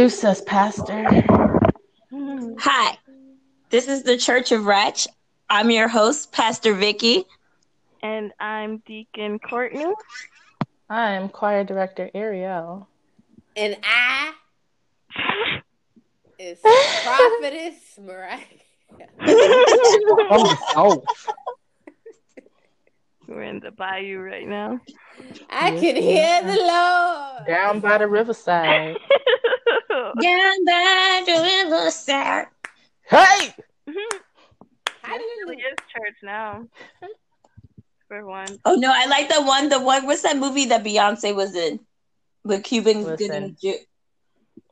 Introduce us, Pastor. Hi, this is the Church of Ratch. I'm your host, Pastor Vicky. And I'm Deacon Courtney. I'm choir director Ariel. And I is prophetess Mariah. oh, We're in the bayou right now. I Yes, can we hear the Lord. down by the riverside. Down by the riverside. Hey! How do you really is church now. For one. Oh no, I like the one. The one. What's that movie that Beyonce was in with Cuban Listen. Gooding Ju-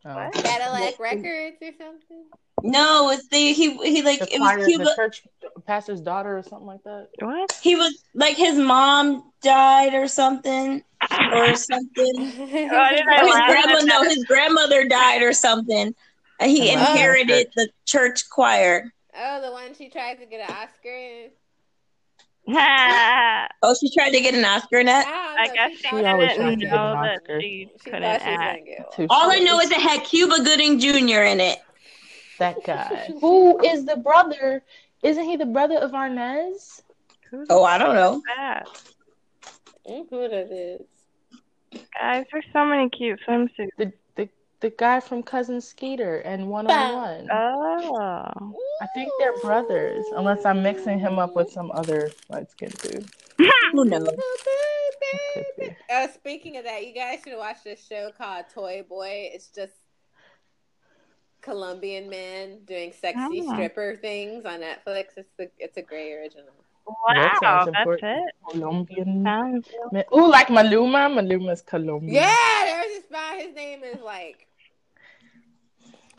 Oh. What? Cadillac Records or something? No, it's the he. He like The, it was Cuba. the church pastor's daughter or something like that. What? He was like his mom died or something or something. Oh, Or his grandma, no, his grandmother died or something. And he Oh. inherited the church choir. oh, the one she tried to get an Oscar in? Oh, she tried to get an Oscar in that. I, don't guess she she thought She always was tried didn't to gonna get know that she She couldn't thought she was gonna act. get one. Too All I know is it had Cuba Gooding Jr. in it. That guy. Who is the brother? Isn't he the brother of Arnaz? Oh, I don't know. that? Who that is? Guys, there's so many cute swimsuits. The the the guy from Cousin Skeeter and One on One. Oh. I think they're brothers, unless I'm mixing him up with some other light skinned dude. Who knows? Could. Uh, speaking of that, you guys should watch this show called Toy Boy. It's just Colombian man doing sexy Oh. stripper things on Netflix. It's the it's a great original. Wow, sounds that's important. it. Colombian. Sounds man. Ooh, like Maluma. Maluma's Colombian. Yeah, there's this guy. His name is like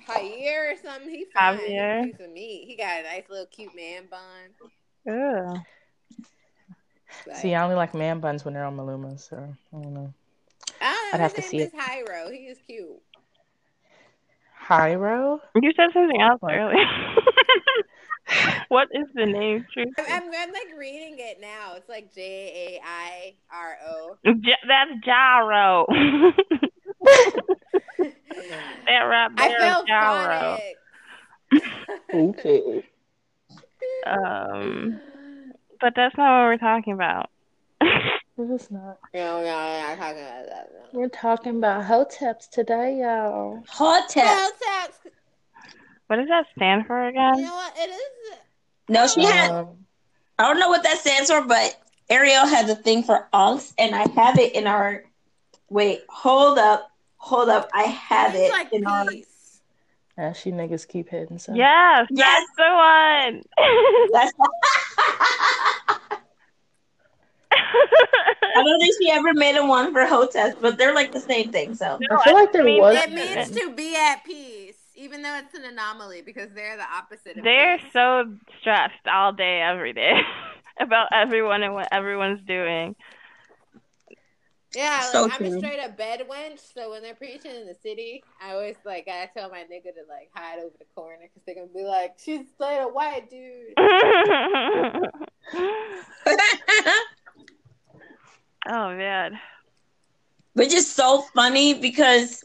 Javier or something. He fine. Javier. He's a piece meat. He got a nice little cute man bun. Ugh. But, See, I only like man buns when they're on Maluma, so I don't know. I don't know. I'd have to name see is Hyro. He is cute. Hyro? You said something else What? earlier. what is the name? Truth? I'm, I'm, I'm like reading it now. It's like J A I R O. J- that's Gyro. that right I there felt is Gyro. Okay. Um, but that's not what we're talking about. It's not. No, no, I'm not talking about that. No. We're talking about hoteps today, y'all. Hot tap. Well, tax. what does that stand for again? You know what? It is. No, she had. Um, I don't know what that stands for, but Ariel has a thing for unks, and I have it in our. Wait, hold up, hold up. I have it like in our. peace. yeah, she niggas keep hitting so. Yes, Yes. that's the one. That's. I don't think she ever made a one for hotels, but they're like the same thing. So I feel like there mean, was. It means to be at peace, even though it's an anomaly because they're the opposite of They're peace. so stressed all day, every day about everyone and what everyone's doing. Yeah, So I'm a straight up bed wench, so when they're preaching in the city, I always like I tell my nigga to like hide over the corner because they're gonna be like, she's straight a white dude. oh man. which is so funny because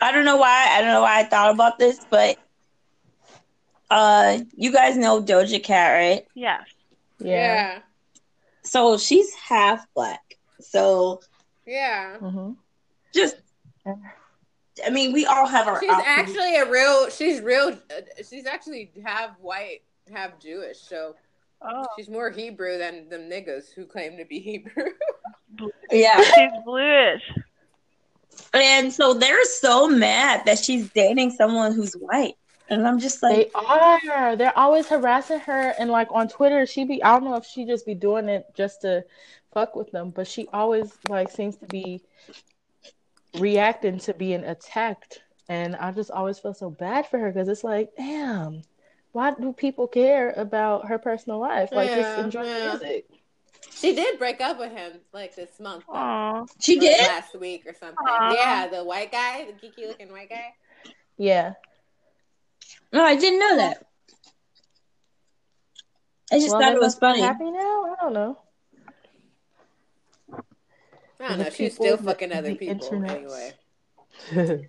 I don't know why. I don't know why I thought about this, but uh, you guys know Doja Cat, right? Yeah. Yeah. So she's half black. So yeah. hmm just, I mean, we all have our. She's outfits. actually a real. She's real. uh, She's actually half white, half Jewish. So Oh, she's more Hebrew than them niggas who claim to be Hebrew. yeah. she's bluish. And so they're so mad that she's dating someone who's white. And I'm just like, They are. They're always harassing her, and like on Twitter, she be. I don't know if she just be doing it just to fuck with them, but she always like seems to be reacting to being attacked, and I just always feel so bad for her because it's like, damn, why do people care about her personal life? Like, Yeah, just enjoy yeah. the music. she did break up with him like this month. though. Aw. she did? last week or something. Aw. Yeah, the white guy, the geeky looking white guy. Yeah. No, I didn't know that. I just Well, thought it was funny. Happy now? I don't know. I don't The know. She's still fucking other people internet. anyway.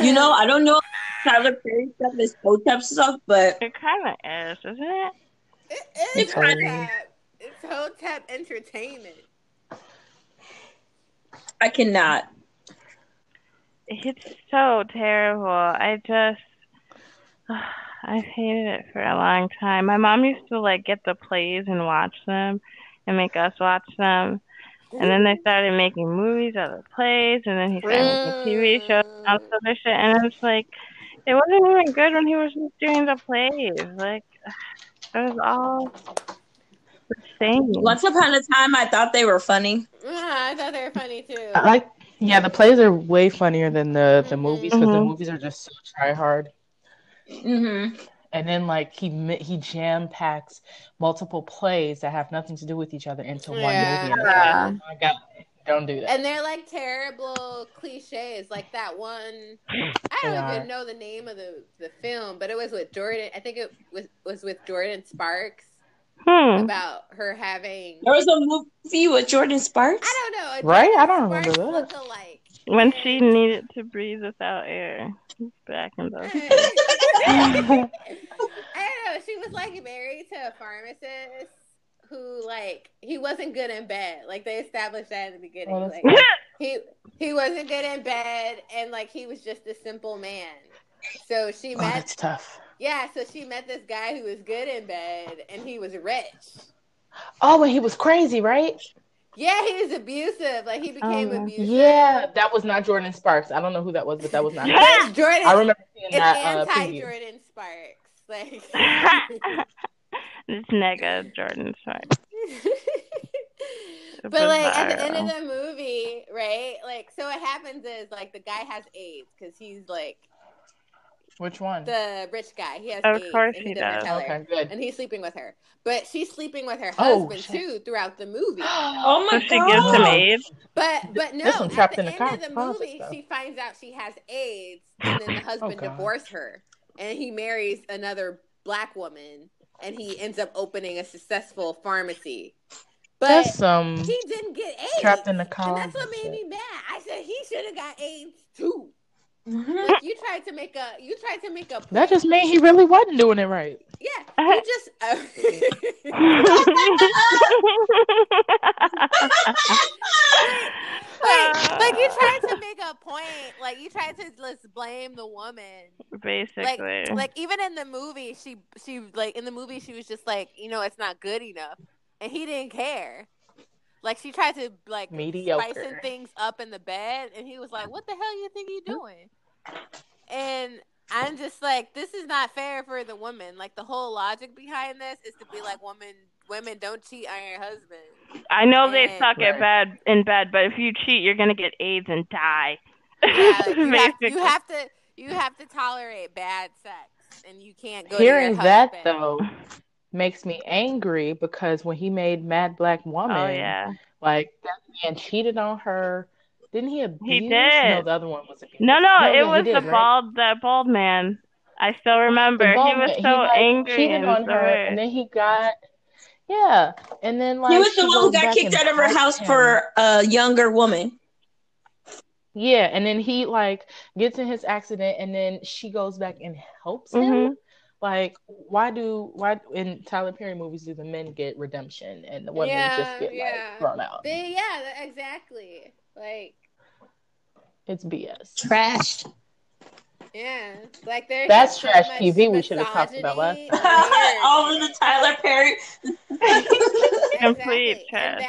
You know, I don't know if Tyler Perry stuff is Hotep stuff, but It kind of is, isn't it? It is It's funny. Hotep. It's Hotep Entertainment. I cannot. It's so terrible. I just, I've hated it for a long time. My mom used to like get the plays and watch them, and make us watch them. And then they started making movies out of the plays, and then he started making TV shows and all this other shit. And it's like, it wasn't even good when he was just doing the plays. Like, it was all the same. Once upon a time, I thought they were funny. Ah, I thought they were funny too. I like yeah, the plays are way funnier than the the Mhm. movies because the Mhm. movies are just so try hard. hmm And then like he he jam packs multiple plays that have nothing to do with each other into one movie. Like, Yeah. oh my god, don't do that. And they're like terrible cliches, like that one. I don't are. even know the name of the, the film, but it was with Jordin. I think it was was with Jordin Sparks Hmm. about her having. There was a movie with Jordin Sparks. I don't know. a Right? I don't remember Sparks that. look-alike. When she needed to breathe without air. Back in those. I don't know. She was like married to a pharmacist who, like, he wasn't good in bed. Like they established that in the beginning. Oh, like he he wasn't good in bed, and like he was just a simple man. So she oh, met, that's tough. yeah. So she met this guy who was good in bed, and he was rich. Oh, and he was crazy, right? Yeah, he was abusive. Like he became Oh, abusive. Yeah, that was not Jordin Sparks. I don't know who that was, but that was not. It's Jordan. I remember seeing it's that uh, anti preview. Jordin Sparks. Like. it's nega Jordin Sparks. but like at the end of the movie, right? Like, so what happens is like the guy has AIDS because he's like Which one? the rich guy. He has Of AIDS, course and he doesn't does. tell her. Okay, good. And he's sleeping with her, but she's sleeping with her Oh, husband shit. too throughout the movie. Oh So my she god! gives him AIDS. But but no, This one at the in the end car- of the movie, stuff. she finds out she has AIDS, and then the oh, husband God. divorced her, and he marries another black woman, and he ends up opening a successful pharmacy. But That's um he didn't get AIDS. trapped in the car. And that's what made me mad. I said he should have got AIDS too. Mhm. Like you tried to make a you tried to make a point. That just meant he really wasn't doing it right. yeah. You just like, like you tried to make a point. Like you tried to just blame the woman. Basically. Like like even in the movie, she she like in the movie she was just like you know it's not good enough, and he didn't care. Like she tried to like spicing things up in the bed, and he was like, "What the hell you think you're mm-hmm. doing?" And I'm just like, this is not fair for the woman. Like the whole logic behind this is to be like, woman, women don't cheat on your husband. I know they suck at Right. bad in bed, but if you cheat, you're gonna get AIDS and die. Yeah, like, you, have, you have to you have to tolerate bad sex, and you can't go. Hearing to your that though makes me angry because when he made Mad Black oh, Woman, Oh yeah. like that man cheated on her. Didn't he abuse? He did. No, the other one was abuse. No, no, No, it yeah, was did, the right? bald, the bald man. I still remember. He was man, so like, angry cheated and on her, weird. and then he got yeah, and then like he was the one who got kicked out of her house him. for a younger woman. Yeah, and then he like gets in his accident, and then she goes back and helps him. Mm-hmm. Like, why do why in Tyler Perry movies do the men get redemption and the women Yeah, just get yeah. like thrown out? They, yeah, exactly. Like, It's BS. Trash. yeah, like there's That's just so trash much TV we should have talked about last time. All of the. Tyler Perry. Complete trash.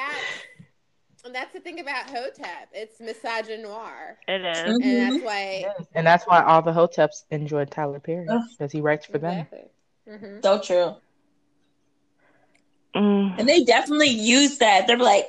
And that's, the thing about Hotep. It's misogynoir. It is. Mhm. And that's why. And that's why all the Hoteps enjoyed Tyler Perry because he writes for them. Exactly. hmm So true. Mm. And they definitely use that. They're like,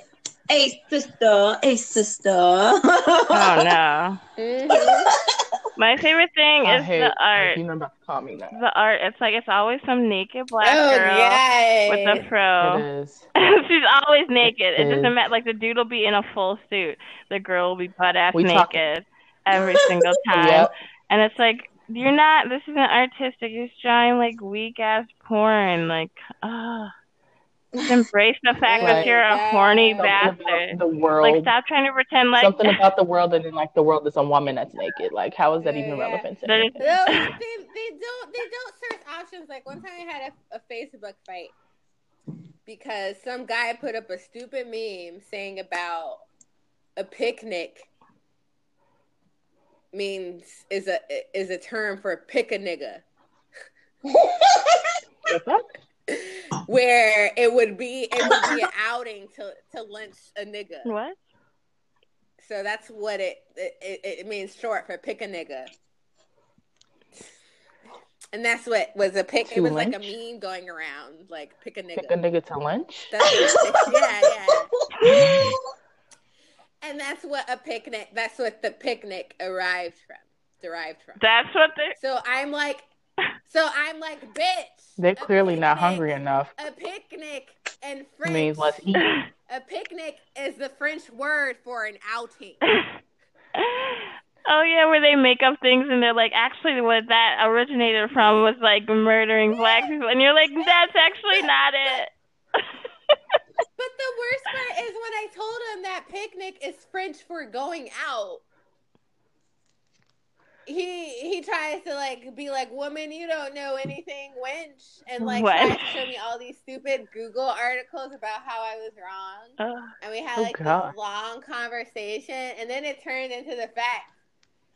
hey, sister, hey, sister. Oh no. hmm My favorite thing I is hate the art. You're not about to call me that. The art. It's like it's always some naked black Oh, girl yeah. with a pro. It is. She's always naked. It It doesn't is. matter. Like the dude will be in a full suit. The girl will be butt ass We talk- naked every single time. Yep. And it's like you're not. This isn't artistic. You're just drawing like weak ass porn. Like, ah, Embrace the fact that you're a horny Something bastard. the world. Like, stop trying to pretend like something about the world, and then like the world is a woman that's naked. Like, how is that even Yeah, yeah. relevant to There's- anything? No, they, they don't they don't search options. Like one time I had a, a Facebook fight because some guy put up a stupid meme saying about a picnic means is a is a term for pick a nigga. The fuck? Where it would be it would be an outing to to lynch a nigga. what? So that's what it it, it, it means short for pick a nigga. And that's what was a pick. To it was like a meme going around, like pick a nigga. Pick a nigga to lunch. That's what, yeah, yeah. And that's what a picnic. That's what the picnic arrived from, derived from. That's what they. So I'm like, so I'm like, bitch. They're a clearly not hungry enough. A picnic and French. Means let's eat. A picnic is the French word for an outing. oh yeah, where they make up things and they're like, actually, what that originated from was like murdering black people, and you're like, that's actually not it. But the worst part is when I told him that picnic is French for going out. He he tries to like be like, woman, you don't know anything, wench, and like What? tries to show me all these stupid Google articles about how I was wrong. Ugh. And we had Oh, like God. this long conversation, and then it turned into the fact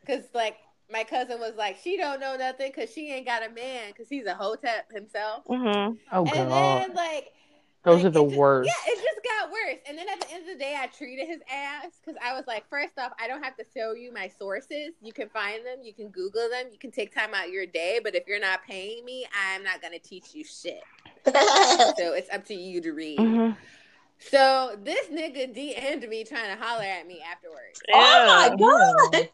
because like my cousin was like, she don't know nothing because she ain't got a man because he's a hotep himself. hmm Oh and god, then like those like, are the just- worst. Yeah, it just got worse. And then at the end of the day, I treated his ass because I was like, first off, I don't have to show you my sources. You can find them, you can Google them, you can take time out your day. But if you're not paying me, I'm not gonna teach you shit. So it's up to you to read. hmm So this nigga DM'd me trying to holler at me afterwards. Oh my god.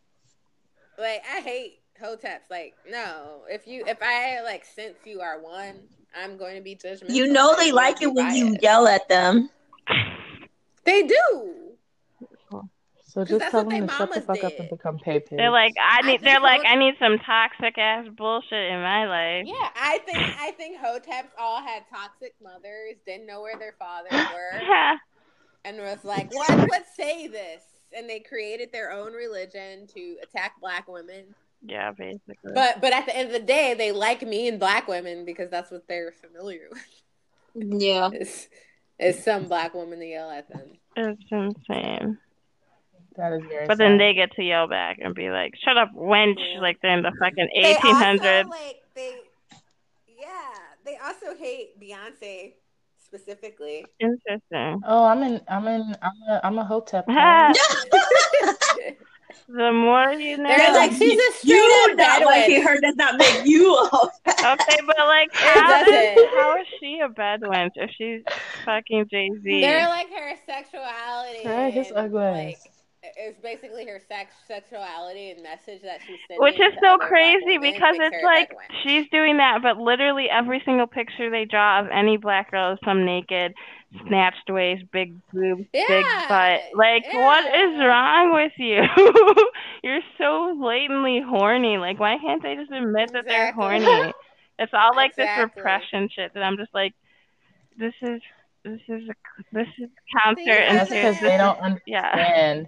Like I hate hoteps. Like no, if you if I like sense you are one, I'm going to be judgmental. You know they I'm like it to be when you yell at them. They do. So just tell them to shut the mamas fuck up and become pay pigs. They're like, I I need. They're like, most- I need some toxic ass bullshit in my life. Yeah, I think I think hoteps all had toxic mothers, didn't know where their fathers were, and was like, "What? Let's say this." And they created their own religion to attack black women. Yeah, basically. But but at the end of the day, they like me and black women because that's what they're familiar with. Yeah. Is is some black woman to yell at them. it's insane. that is very. But then they get to yell back and be like, "Shut up, wench!" Yeah. Like they're in the fucking They eighteen also, like they, yeah, they also hate Beyonce specifically. Interesting. Oh, I'm in. I'm in. I'm a. I'm a hotep. They're the more you know. like, she's a straight You up not liking bed wench. her does not make you a Okay, but like, how, does, how is she a bed wench if she's fucking Jay Z? They're like her sexuality. Right, his ugly Like, it's basically her sex sexuality and message that she's sending. Which is so crazy because it's like she's doing that, but literally every single picture they draw of any black girl is some naked, snatched waist, big boobs, big butt. Like, what is wrong with you? You're so blatantly horny. Like, why can't they just admit that they're horny? It's all like this repression shit that I'm just like, this is this is a, this is That's That's because they don't Yeah. understand.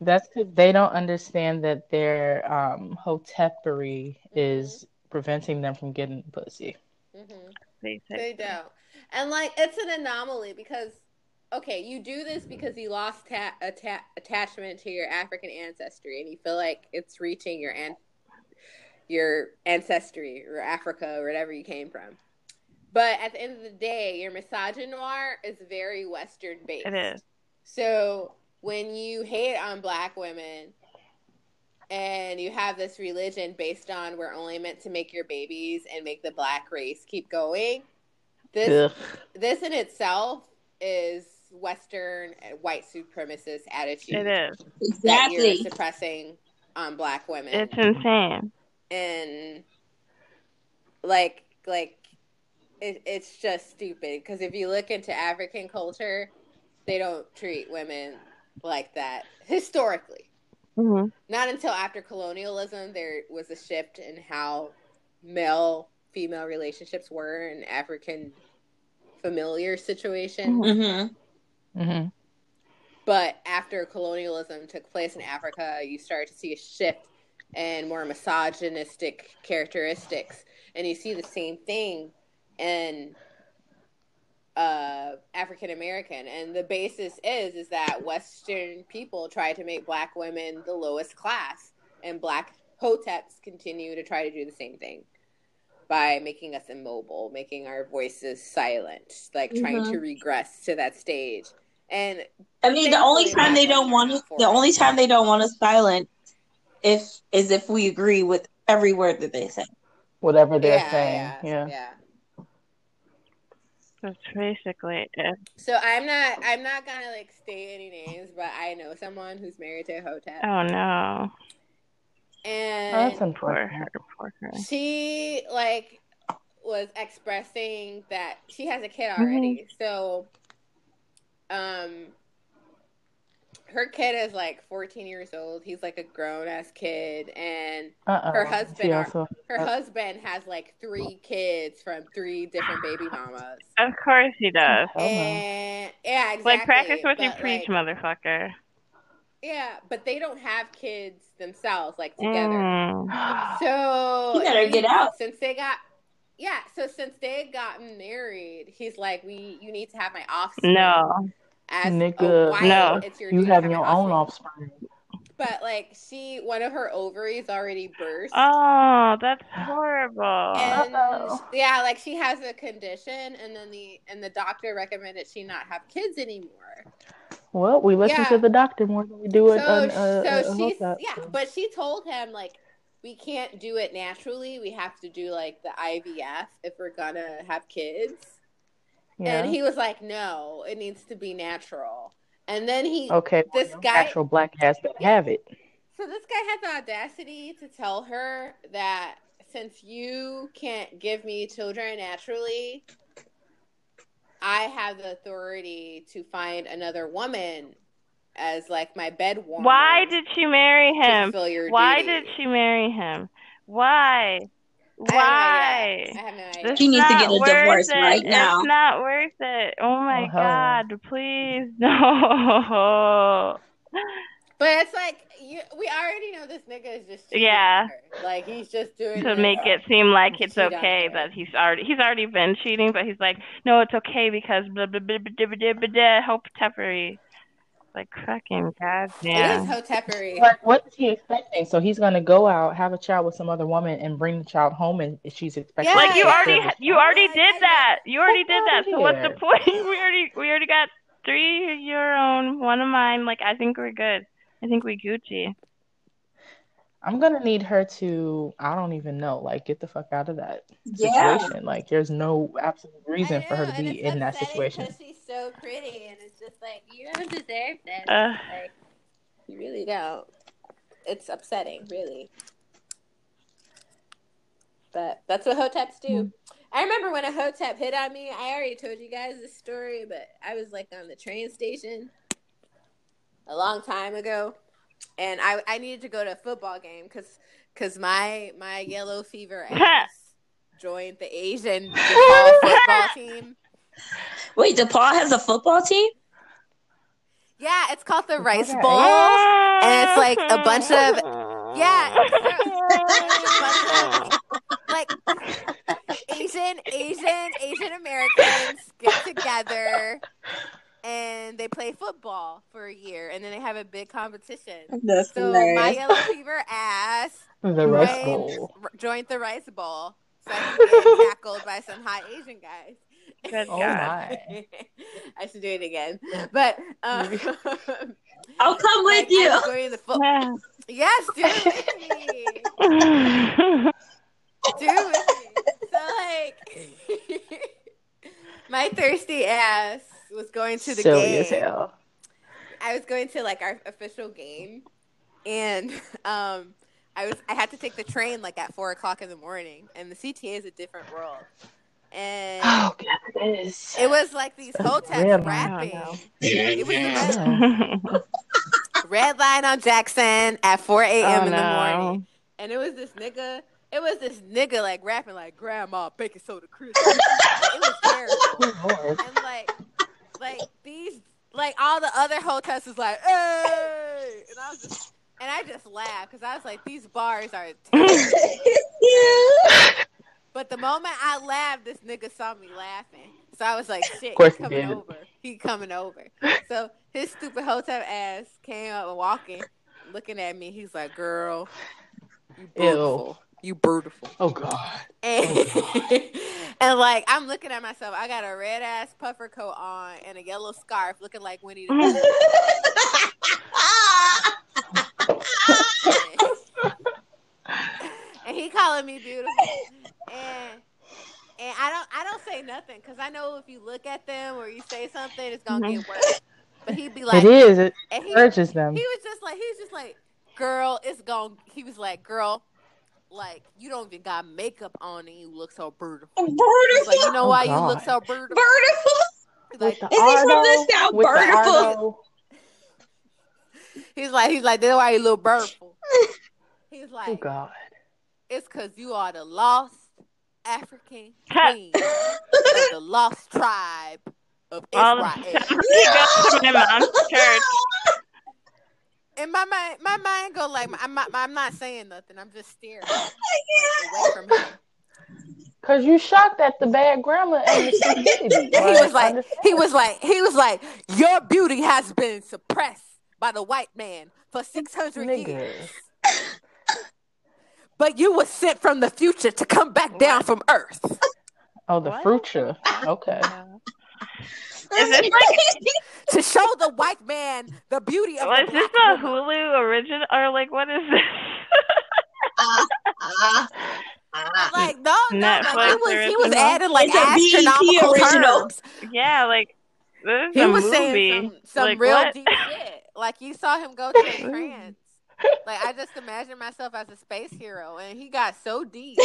That's because they don't understand that their um, hotepery is preventing them from getting pussy. Mhm. They don't. And like it's an anomaly because okay, you do this because you lost ta- atta- attachment to your African ancestry and you feel like it's reaching your an- your ancestry or Africa or whatever you came from. But at the end of the day, your misogynoir is very Western based. It is. So when you hate on black women and you have this religion based on we're only meant to make your babies and make the black race keep going, this Ugh. this in itself is Western and white supremacist attitude It is. Exactly. suppressing on black women It's insane. and like like it, it's just stupid because if you look into african culture they don't treat women like that historically hmm not until after colonialism there was a shift in how male female relationships were in african familiar situation. Mm-hmm. hmm But after colonialism took place in Africa, you started to see a shift and more misogynistic characteristics, and you see the same thing in uh, African American. And the basis is is that Western people try to make black women the lowest class, and black hoteps continue to try to do the same thing by making us immobile, making our voices silent, like trying to mm-hmm. regress to that stage. And I mean, the only time they don't want are us, the only time they don't want us silent, if is if we agree with every word that they say. Whatever they're yeah, saying. yeah, Yeah. yeah. That's basically it. So I'm not I'm not gonna like state any names, but I know someone who's married to a hotel. Oh no. Oh, and that's Poor unfortunate. her, poor her. she like was expressing that she has a kid Mm-hmm. already. So um her kid is like 14 years old. He's like a grown ass kid and Uh-uh. Her husband also. her Uh, husband has like three kids from three different baby mamas. Of course he does. And yeah, exactly. Like practice what you preach, like, motherfucker. Yeah, but they don't have kids themselves, like together. Mm. So You better get out. Since they got, yeah. So since they had gotten married, he's like, "We, you need to have my offspring." No. as Nigga, a wife, no. it's your You duty to have your own offspring. offspring. But like, she, one of her ovaries already burst. Oh, that's horrible. and Uh-oh. yeah, like she has a condition, and then the and the doctor recommended she not have kids anymore. Well, we listen Yeah. to the doctor more than we do it. so on, uh, so she's hookup, yeah, so. but she told him like we can't do it naturally. We have to do like the IVF if we're gonna have kids. yeah. And he was like, "No, it needs to be natural." And then he, okay. this your guy- natural black ass that have it. so this guy had the audacity to tell her that since you can't give me children naturally, I have the authority to find another woman as like my bed warmer. Why did she marry him? Why duty. did she marry him? Why? I Why? have no idea. I have no idea. She needs to get a divorce it. right now. It's not worth it. Oh my Oh, hell god, please no. But it's like you, we already know this nigga is just cheating Yeah. on her. Like he's just doing to make it seem like it's okay that he's already he's already been cheating, but he's like, no, it's okay because blah blah blah blah blah blah, blah, blah hope teppery. Like fucking It is goddamn. hotepery. What, what is he expecting? So he's gonna go out, have a child with some other woman, and bring the child home, and she's expecting. Yeah, Like you already you already oh did that. You already did that. So what's the point? We already we already got three your own, one of mine. Like I think we're good. I think we Gucci. I'm gonna need her to. I don't even know. Like, get the fuck out of that Yeah. situation. Like, there's no absolute reason I for her know, to and be it's in that situation. she's so pretty, and it's just like you don't deserve this. Uh. like you really don't. It's upsetting, really. But that's what hoteps do. Hmm. I remember when a hotep hit on me. I already told you guys this story, but I was like on the train station a long time ago, and I I needed to go to a football game because because my my yellow fever ass joined the Asian DePaul football team. Wait, DePaul has a football team? Yeah, it's called the Rice Okay. Bowl. And it's like a bunch of- yeah, like Asian, Asian, Asian Americans get together and they play football for a year, and then they have a big competition. That's So my hilarious. yellow fever ass The Rice joined, Bowl. joined the Rice Bowl, so I can get tackled by some hot Asian guys. Good Oh God. my. I should do it again, but um, I'll come with like, you. I was going to fo- yes, do it with me. do it with me. So like, my thirsty ass was going to the Silly game. as hell. I was going to like our official game, and um, I was I had to take the train like at four o'clock in the morning, and the CTA is a different world, and Oh God, it is. it was like these hoteps red rapping. Oh. It was the red, red line on Jackson at four a.m. oh in the no. morning, and it was this nigga it was this nigga like rapping like grandma baking soda crisp. it was terrible. Oh, And like like these like all the other hotels was like, hey and I was just and I just laughed because I was like, these bars are. But the moment I laughed, this nigga saw me laughing. So I was like, shit, course he he coming over. He coming over. So his stupid hotel ass came up walking, looking at me. He's like, girl, you beautiful. You beautiful. Oh God. And, oh, and like, I'm looking at myself. I got a red ass puffer coat on and a yellow scarf looking like Winnie the Pooh. and he calling me beautiful. And and I don't I don't say nothing because I know if you look at them or you say something, it's gonna get mm-hmm. worse. But he'd be like, it is. It and he, urges them. he was just like he was just like, girl, it's gonna. He was like, girl, like you don't even got makeup on and you look so beautiful. He's Vertical. like, you know Oh, why you look so beautiful? Vertical. He's With like, Is he from the South? with the Vertical. Arno. he's like, he's like, that's why you look beautiful. He's like, Oh like, God. it's because you are the lost African queen of the lost tribe of All of Israel. he goes to my mom's church. In my mind, my mind go like, I'm not, I'm not saying nothing. I'm just staring away from him. Cause you shocked at the bad grammar and the stupidity. And he was like, understand. he was like, he was like, your beauty has been suppressed by the white man for six hundred years, but you was sent from the future to come back down from Earth Oh, the What? future. Okay. Is this like to show the white man the beauty of was the this black a woman. Hulu original or like what is this? Like no, no, like Netflix he was he was original? adding like It's a astronomical original. terms. yeah, like this is He a was movie. saying some, some like, real what? deep shit. Like you saw him go to a trance. Like I just imagined myself as a space hero, and he got so deep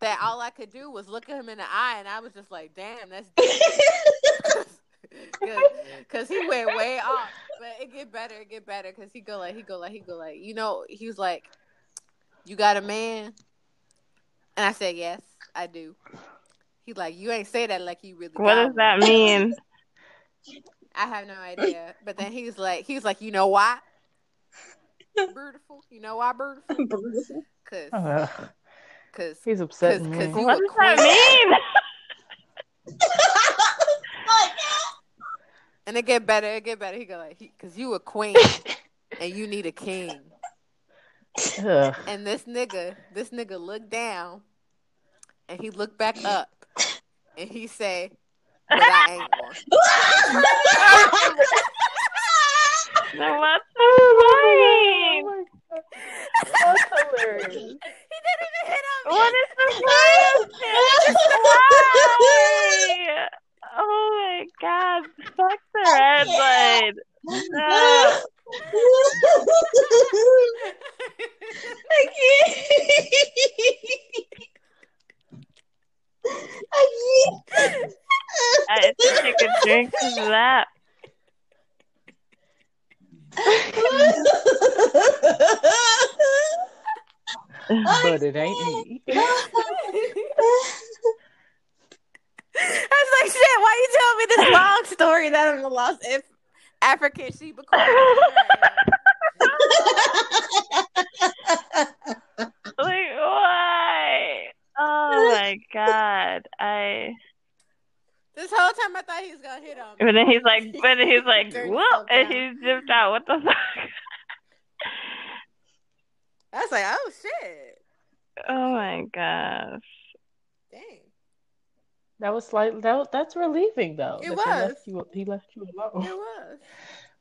that all I could do was look at him in the eye, and I was just like, "Damn, that's because he went way off." But it get better, it get better because he go like he go like he go like you know he was like, "You got a man," and I said, "Yes, I do." He's like, "You ain't say that like you really." What got does that mean? I have no idea. But then he was like, he was like, you know why? Beautiful. You know why beautiful? Cause, Ugh, cause, he's cause, cause me. What does that mean? And it get better. It get better. He go like, cause you a queen and you need a king. Ugh. And this nigga, this nigga looked down, and he looked back up, and he say, "But I ain't one." Then what's the point? That's hilarious. He didn't even hit on me. What is the point? Why? Oh my god. Fuck the red light. No. I can't. I can't. I think I could drink to that. But it ain't me. I was like, shit, why are you telling me this long story that I'm the lost if African sheep? Like why? Oh my god. I This whole time I thought he was gonna hit on me. but then he's like but then he's like whoop and he zipped out. What the fuck? I was like, oh shit. Oh my gosh. Dang. That was like that. That's relieving though. It was. He left you, he left you alone. It was.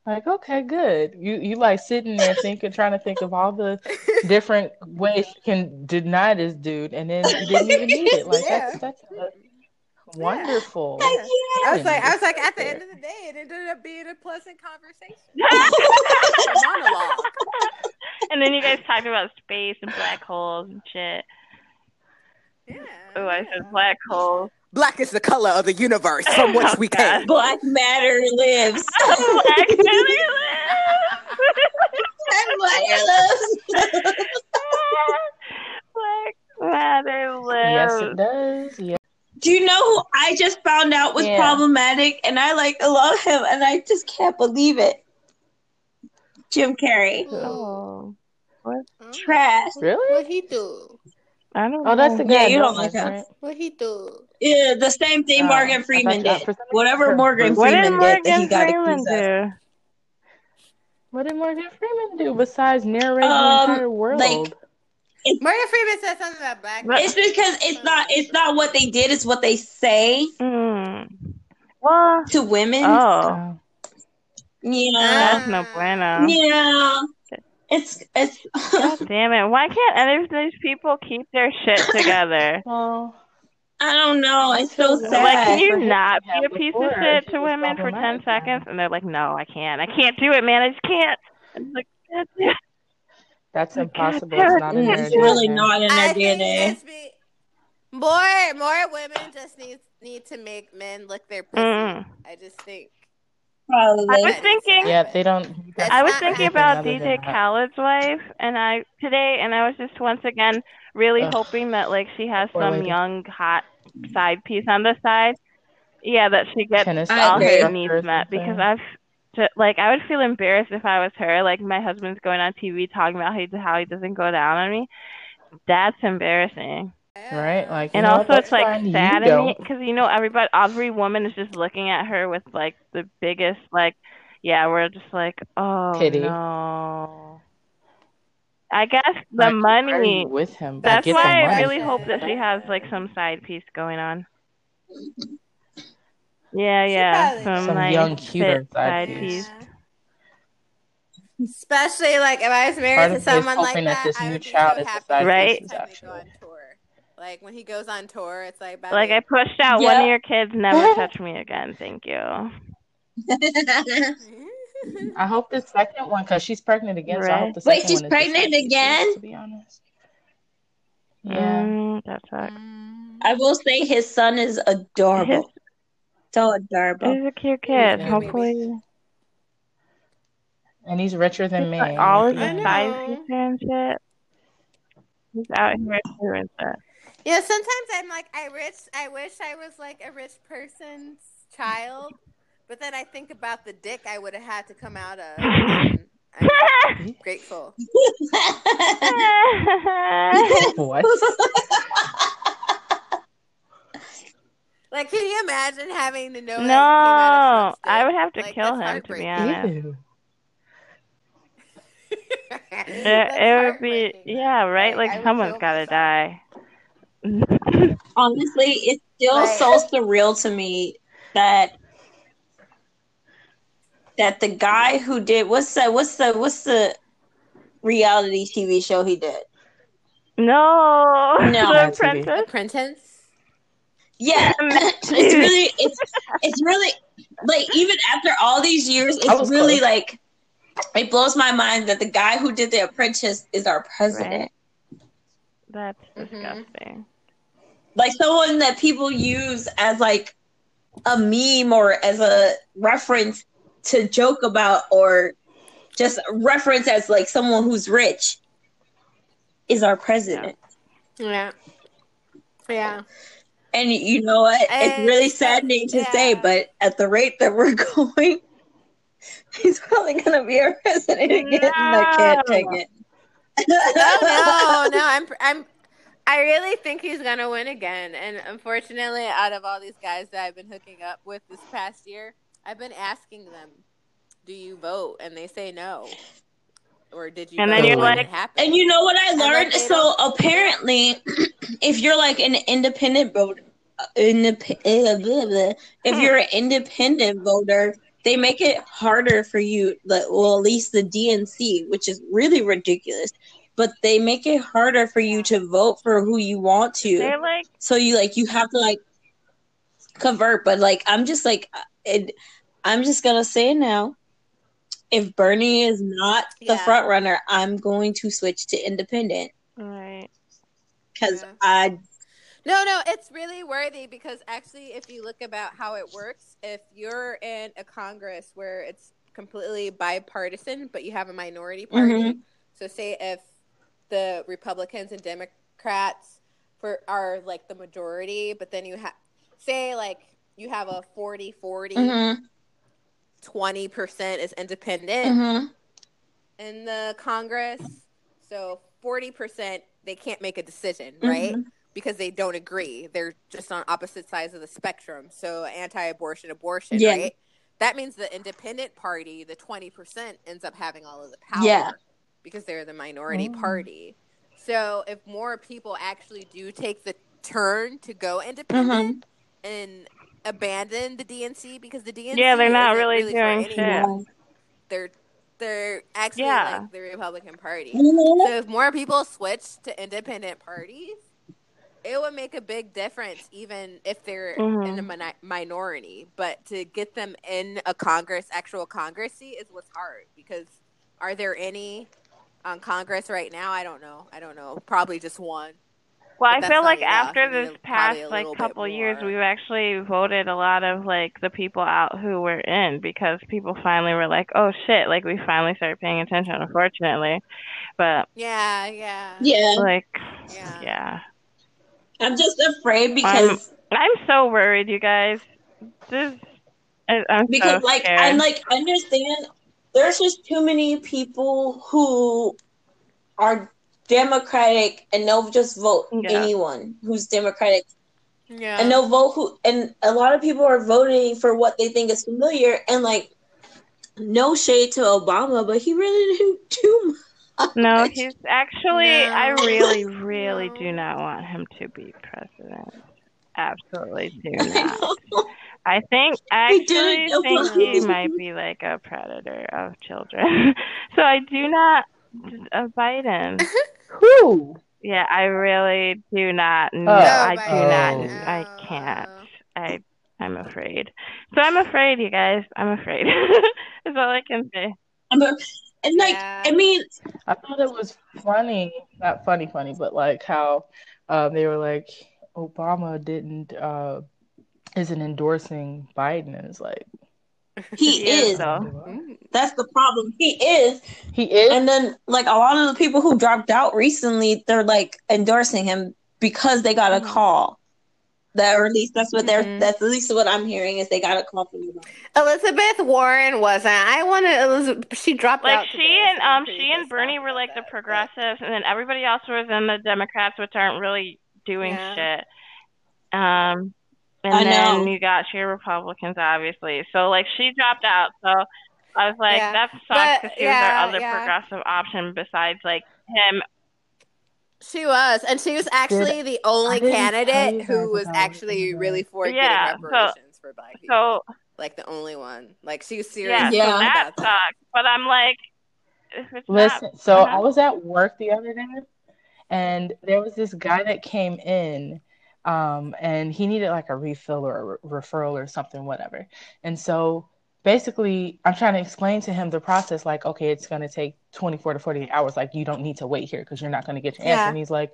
Like, okay, good. You you like sitting there thinking, trying to think of all the different ways you can deny this dude, and then you didn't even need it. Like Yeah. that's that's uh, wonderful. Yeah. I was like, I was like, at the end of the day, it ended up being a pleasant conversation. Monologue. and then you guys talked about space and black holes and shit. Yeah. Oh, I said black holes. Black is the color of the universe from which oh, we God. came. Black matter lives. Black matter lives. Black matter lives. Yes, it does. Yeah. Do you know who I just found out was yeah. problematic, and I like love him, and I just can't believe it. Jim Carrey. Oh, oh. what trash? Really? What he do? I don't. Oh, know. that's the guy. Yeah, you don't like him. What he do? Yeah, the same thing Oh, Morgan Freeman uh, did. for some reason Whatever I Morgan Bruce. What did Freeman did that he got Freeman accused of. do? What did Morgan Freeman do besides narrate Um, the entire world? like- Morgan Freeman said something about black. But- It's because it's not it's not what they did, it's what they say Mm. Well, to women. oh. Yeah. that's no bueno. Yeah. It's it's Damn it! Why can't any of these people keep their shit together? Well, I don't know. It's so Like, sad. Like, can you not be a piece of shit to women for ten problematic for him. seconds? And they're like, no, I can't. I can't do it, man. I just can't. It's like, God damn. that's impossible. damn It's not in their it's really not in their think DNA. it's be more more women just need need to make men lick their pussy. Mm. I just think. I was thinking. Yeah, they don't. I was thinking about other than DJ that. Khaled's wife, and I today, and I was just once again really Ugh. hoping that like she has Poor some lady. young hot side piece on the side. Yeah, that she gets Tennis I all agree. her needs or met because. I've ju- like I would feel embarrassed if I was her. Like my husband's going on TV talking about how he, how he doesn't go down on me. That's embarrassing. Right? Like, And also, it's like sad to me because you know everybody, every woman is just looking at her with like the biggest like, yeah, we're just like, oh Pity. no. I guess the Like, money. with him? That's get why I money. really hope that she has like some side piece going on. Yeah, yeah, some. Some nice young, cuter side side piece. piece. Especially like if I was married Part to of me is someone like that, that this I new would be child so is happy side Right? piece, every time go on tour. Like when he goes on tour, it's like baby, Like I pushed out one of your kids, never touch me again. Thank you. I hope the second one, because she's pregnant again, so I Right. hope the Wait, she's one pregnant side again? To be honest. Yeah. Mm, that sucks. I will say his son is adorable. His- So adorable. He's a cute kid. Yeah. Hopefully, And he's richer than me. like, all his I know. and shit. He's out here doing that. Yeah, sometimes I'm like, I wish, I wish I was like a rich person's child, but then I think about the dick I would have had to come out of. I'm grateful. What? Like, can you imagine having to know? that you came no, out I would have to Like, kill him to be honest. It, it would be yeah, right. Like, Like, I would someone's kill gotta die. Honestly, it's still Like- so surreal to me that that the guy who did what's the what's the what's the reality TV show he did? no, No. the apprentice. Apprentice. Yeah, it's really it's it's really like even after all these years, it's really close. like it blows my mind that the guy who did The Apprentice is our president. Right. That's Mhm. disgusting. Like someone that people use as like a meme or as a reference to joke about or just reference as like someone who's rich is our president. Yeah. Yeah. And you know what? It's really saddening to say, but at the rate that we're going, he's probably going to be our president again. And I can't take it. Oh no, no, I'm I'm I really think he's gonna win again. And unfortunately, out of all these guys that I've been hooking up with this past year, I've been asking them, "Do you vote?" And they say no. Or did you? And vote then you're like- happened? And you know what I learned? So don't- apparently, if you're like an independent voter, uh, indep- uh, blah, blah, if Hmm. you're an independent voter, they make it harder for you. like, Well, at least the DNC, which is really ridiculous, but they make it harder for you to vote for who you want to. They're like, So you like you have to like convert. But like I'm just like it, I'm just gonna say now. If Bernie is not the Yeah. front runner, I'm going to switch to independent right. because Yeah. I No, no, it's really worthy because actually, if you look about how it works, if you're in a Congress where it's completely bipartisan, but you have a minority party, Mhm. so say if the Republicans and Democrats for are like the majority, but then you have say like you have a 40 40 Mm-hmm. 20% is independent Mm-hmm. in the Congress. So 40% they can't make a decision, right? Mhm. Because they don't agree. They're just on opposite sides of the spectrum. So anti-abortion, abortion, Yeah. right? That means the independent party, the 20% ends up having all of the power Yeah. because they're the minority Oh. party. So if more people actually do take the turn to go independent Mm-hmm. and abandon the DNC because the DNC Yeah, they're not isn't really doing anyone. shit. They're they're actually Yeah. like the Republican Party. So if more people switch to independent parties, it would make a big difference, even if they're Mhm. in a mini- minority. But to get them in a Congress, actual Congress seat, is what's hard. Because are there any on Congress right now? I don't know. I don't know. Probably just one. Well, I feel like after this past like couple years, we've actually voted a lot of like the people out who were in because people finally were like, "Oh shit!" Like we finally started paying attention. Unfortunately, but Yeah, yeah, Yeah. like, Yeah. yeah, I'm just afraid because I'm so worried, you guys. This, I, I'm because so like scared. I like understand there's just too many people who are democratic and they'll just vote Yeah. anyone who's democratic yeah. and they'll vote who and a lot of people are voting for what they think is familiar and like no shade to Obama but he really didn't do much. No, he's actually. I really, really No. do not want him to be president. Absolutely do I not. I think I actually know think he might be like a predator of children. so I do not uh, Biden. Who? Yeah, I really do not. No, Oh. I do Biden. not. I can't. I I'm afraid. So I'm afraid, you guys. I'm afraid. That's all I can say. I'm a- and like Yeah. I mean I thought it was funny, not funny, funny, but like how um, they were like Obama didn't uh, isn't endorsing Biden, and it's like he He is, is. That's the problem he is he is. And then, like a lot of the people who dropped out recently, they're like endorsing him because they got a Mhm. call. That, or at least that's what they're. Mhm. That's at least what I'm hearing is they got a call from him. Elizabeth Warren wasn't. I wanted Elizabeth. She dropped Like out. she today, and so um she and Bernie were about like the that, but- progressives, and then everybody else was in the Democrats, which aren't really doing Yeah. shit. Um, and I then know. you got your Republicans, obviously. So like she dropped out. So I was like, Yeah. that sucks because she yeah, was our other yeah. progressive option besides like him. She was, and she was actually the only I didn't tell you candidate who was actually the- really for Yeah, getting so- for black people. So like the only one. Like she was serious. yeah, Yeah. so that that. sucks. But I'm like, it's Listen, not, so uh-huh. I was at work the other day, and there was this guy that came in, um, and he needed like a refill or a re- referral or something, whatever. And so basically, I'm trying to explain to him the process, like, okay, it's going to take 24 to 48 hours. Like, you don't need to wait here because you're not going to get your answer. And he's like,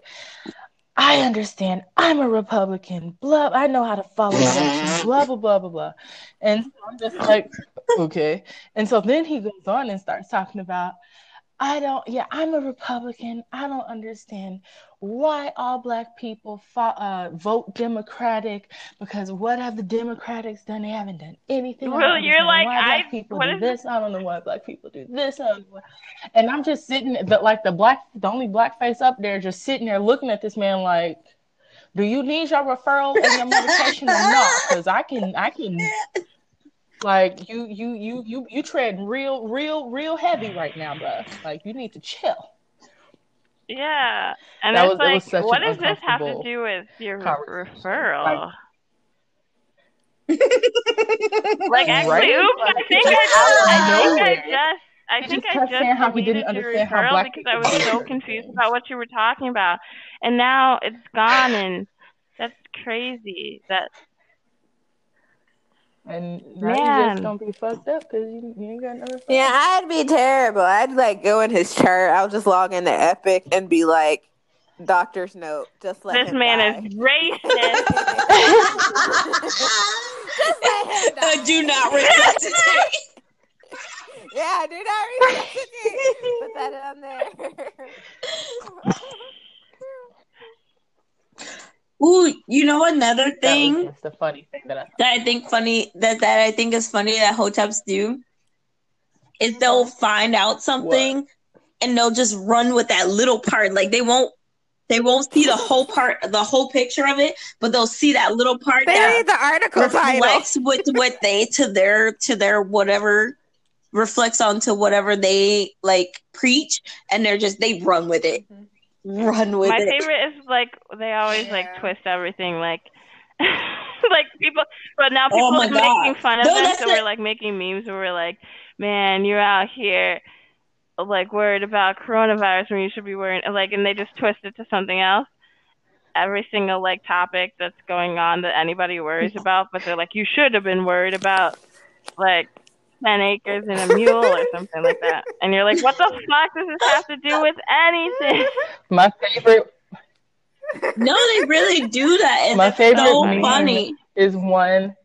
I understand. I'm a Republican. Blah. I know how to follow. Blah blah blah blah blah. And so I'm just like, okay. And so then he goes on and starts talking about, I don't. Yeah, I'm a Republican. I don't understand why all black people fo- uh, vote Democratic because what have the Democrats done? They haven't done anything. Well, you're like, why black I- people what do is- this. I don't know why black people do this. I don't know why. And I'm just sitting, but like the black, the only black face up there, just sitting there looking at this man like, do you need your referral and your medication or not? Because I can, I can, like you, you, you, you, you tread real, real, real heavy right now, bro. Like you need to chill. Yeah, and That it's was- it was like, such what does this have to do with your referral? Like- Like, actually, Right? oops, I Like, think just I, out I think I just, I He think just I just how he didn't deleted your understand how referral black because I was so confused about what you were talking about, and now it's gone, and that's crazy. That And now you Man. just gonna be fucked up because you, you ain't got no referral. Yeah, I'd be terrible. I'd like go in his chart. I'll just log into Epic and be like, "Doctor's note, just let this him man die." is racist. just let him die. Uh, do not resuscitate. Yeah, do not resuscitate. Put that on there. Ooh, you know another That thing was just the funny thing that I that I think funny that that I think is funny that hoteps do is they'll find out something and they'll just run with that little part. Like they won't they won't see the whole part the whole picture of it, but they'll see that little part They that read the article title. reflects with what they to their to their whatever reflects onto whatever they like preach and they're just they run with it. Mm-hmm. Run with My it. favorite is like they always like twist everything like like people but now oh people Oh are God. making fun of No, them that's so the- we're like making memes where we're like, Man, you're out here like worried about coronavirus when you should be worried like and they just twist it to something else. Every single like topic that's going on that anybody worries about, but they're like, You should have been worried about like ten acres and a mule or something like that. And you're like, What the fuck does this have to do with anything? my favorite No, they really do that. And My it's favorite so meme funny. is one.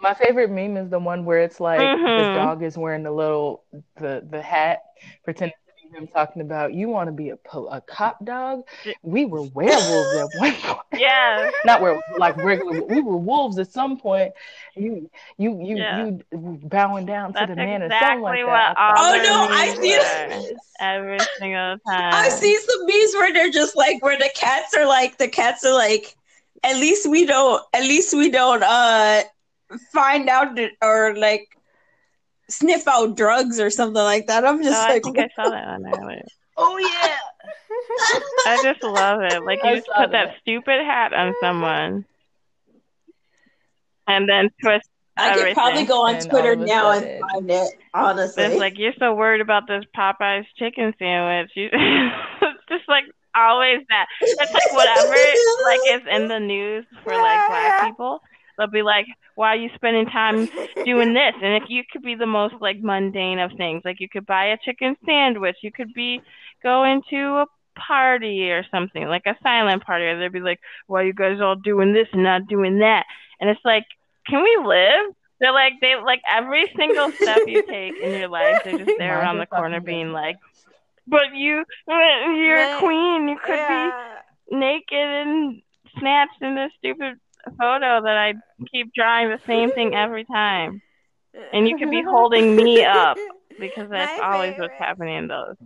My favorite meme is the one where it's like the Mhm. dog is wearing the little the the hat, pretending to be him talking about you want to be a po- a cop dog. We were werewolves at one point. Yes. Not where like regular. We were wolves at some point. You you you Yeah. you bowing down to the man or exactly something like what that. I all Oh, no, I see were that. every single time. I see some memes where they're just like where the cats are like the cats are like at least we don't at least we don't uh find out that- or like sniff out drugs or something like that. I'm just Oh, I think I saw that on there. Like, Oh yeah. I just love it. Like you I just put that that. stupid hat on someone, and then twist. I could probably go on And Twitter all now and sudden- find it. Honestly, It's like you're so worried about this Popeyes chicken sandwich. You, it's just like always that. It's like whatever like is in the news for like black people. They'll be like, "Why are you spending time doing this?" And if you could be the most like mundane of things, like you could buy a chicken sandwich, you could be going to a party or something, like a silent party, or they'd be like, "Why are you guys all doing this and not doing that?" And it's like, can we live? They're like they like every single step you take in your life, they're just there around the corner being like, "But you, you're a queen. You could yeah. be naked and snatched in this stupid photo that I keep drawing the same thing every time, and you could be holding me up because that's always what's happening in those."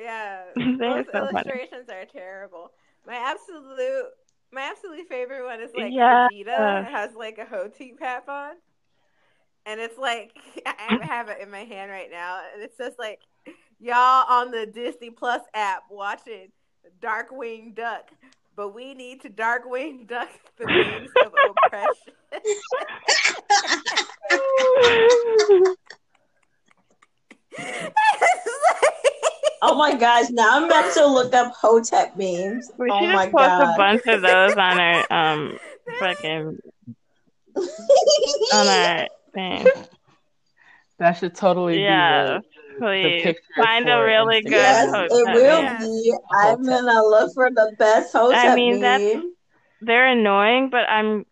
Yeah, those so funny. illustrations are terrible. My absolute, my absolute favorite one is like Yeah. Vegeta has like a Hotep hat on, and it's like I have it in my hand right now, and it says like y'all on the Disney Plus app watching Darkwing Duck, but we need to Darkwing Duck the wings of oppression. Oh my gosh, now I'm about to look up Hotep memes. We oh should my post god. a bunch of those on our um fucking on our thing. That should totally Yeah, be the, the please find a really good yes, Hotep it will meme. be. I'm gonna look for the best Hotep I mean, that's- They're annoying, but I'm.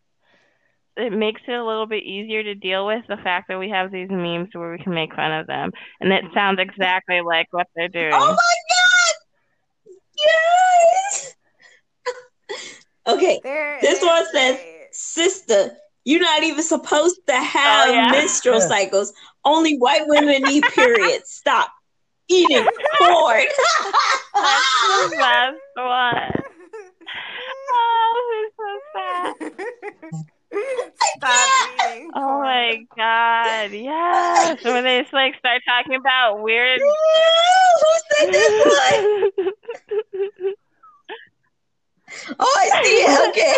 It makes it a little bit easier to deal with the fact that we have these memes where we can make fun of them, and it sounds exactly like what they're oh doing. Oh my god! Yes. okay, They're- This they're one says- great. sister, you're not even supposed to have Oh, yeah. menstrual Yeah. cycles. Only white women need periods. Stop eating corn. That's the best one. Oh, he's so sad. Stop eating. Oh my god, yes. When they just like start talking about weird. Who said this one? Oh, I see it. Okay.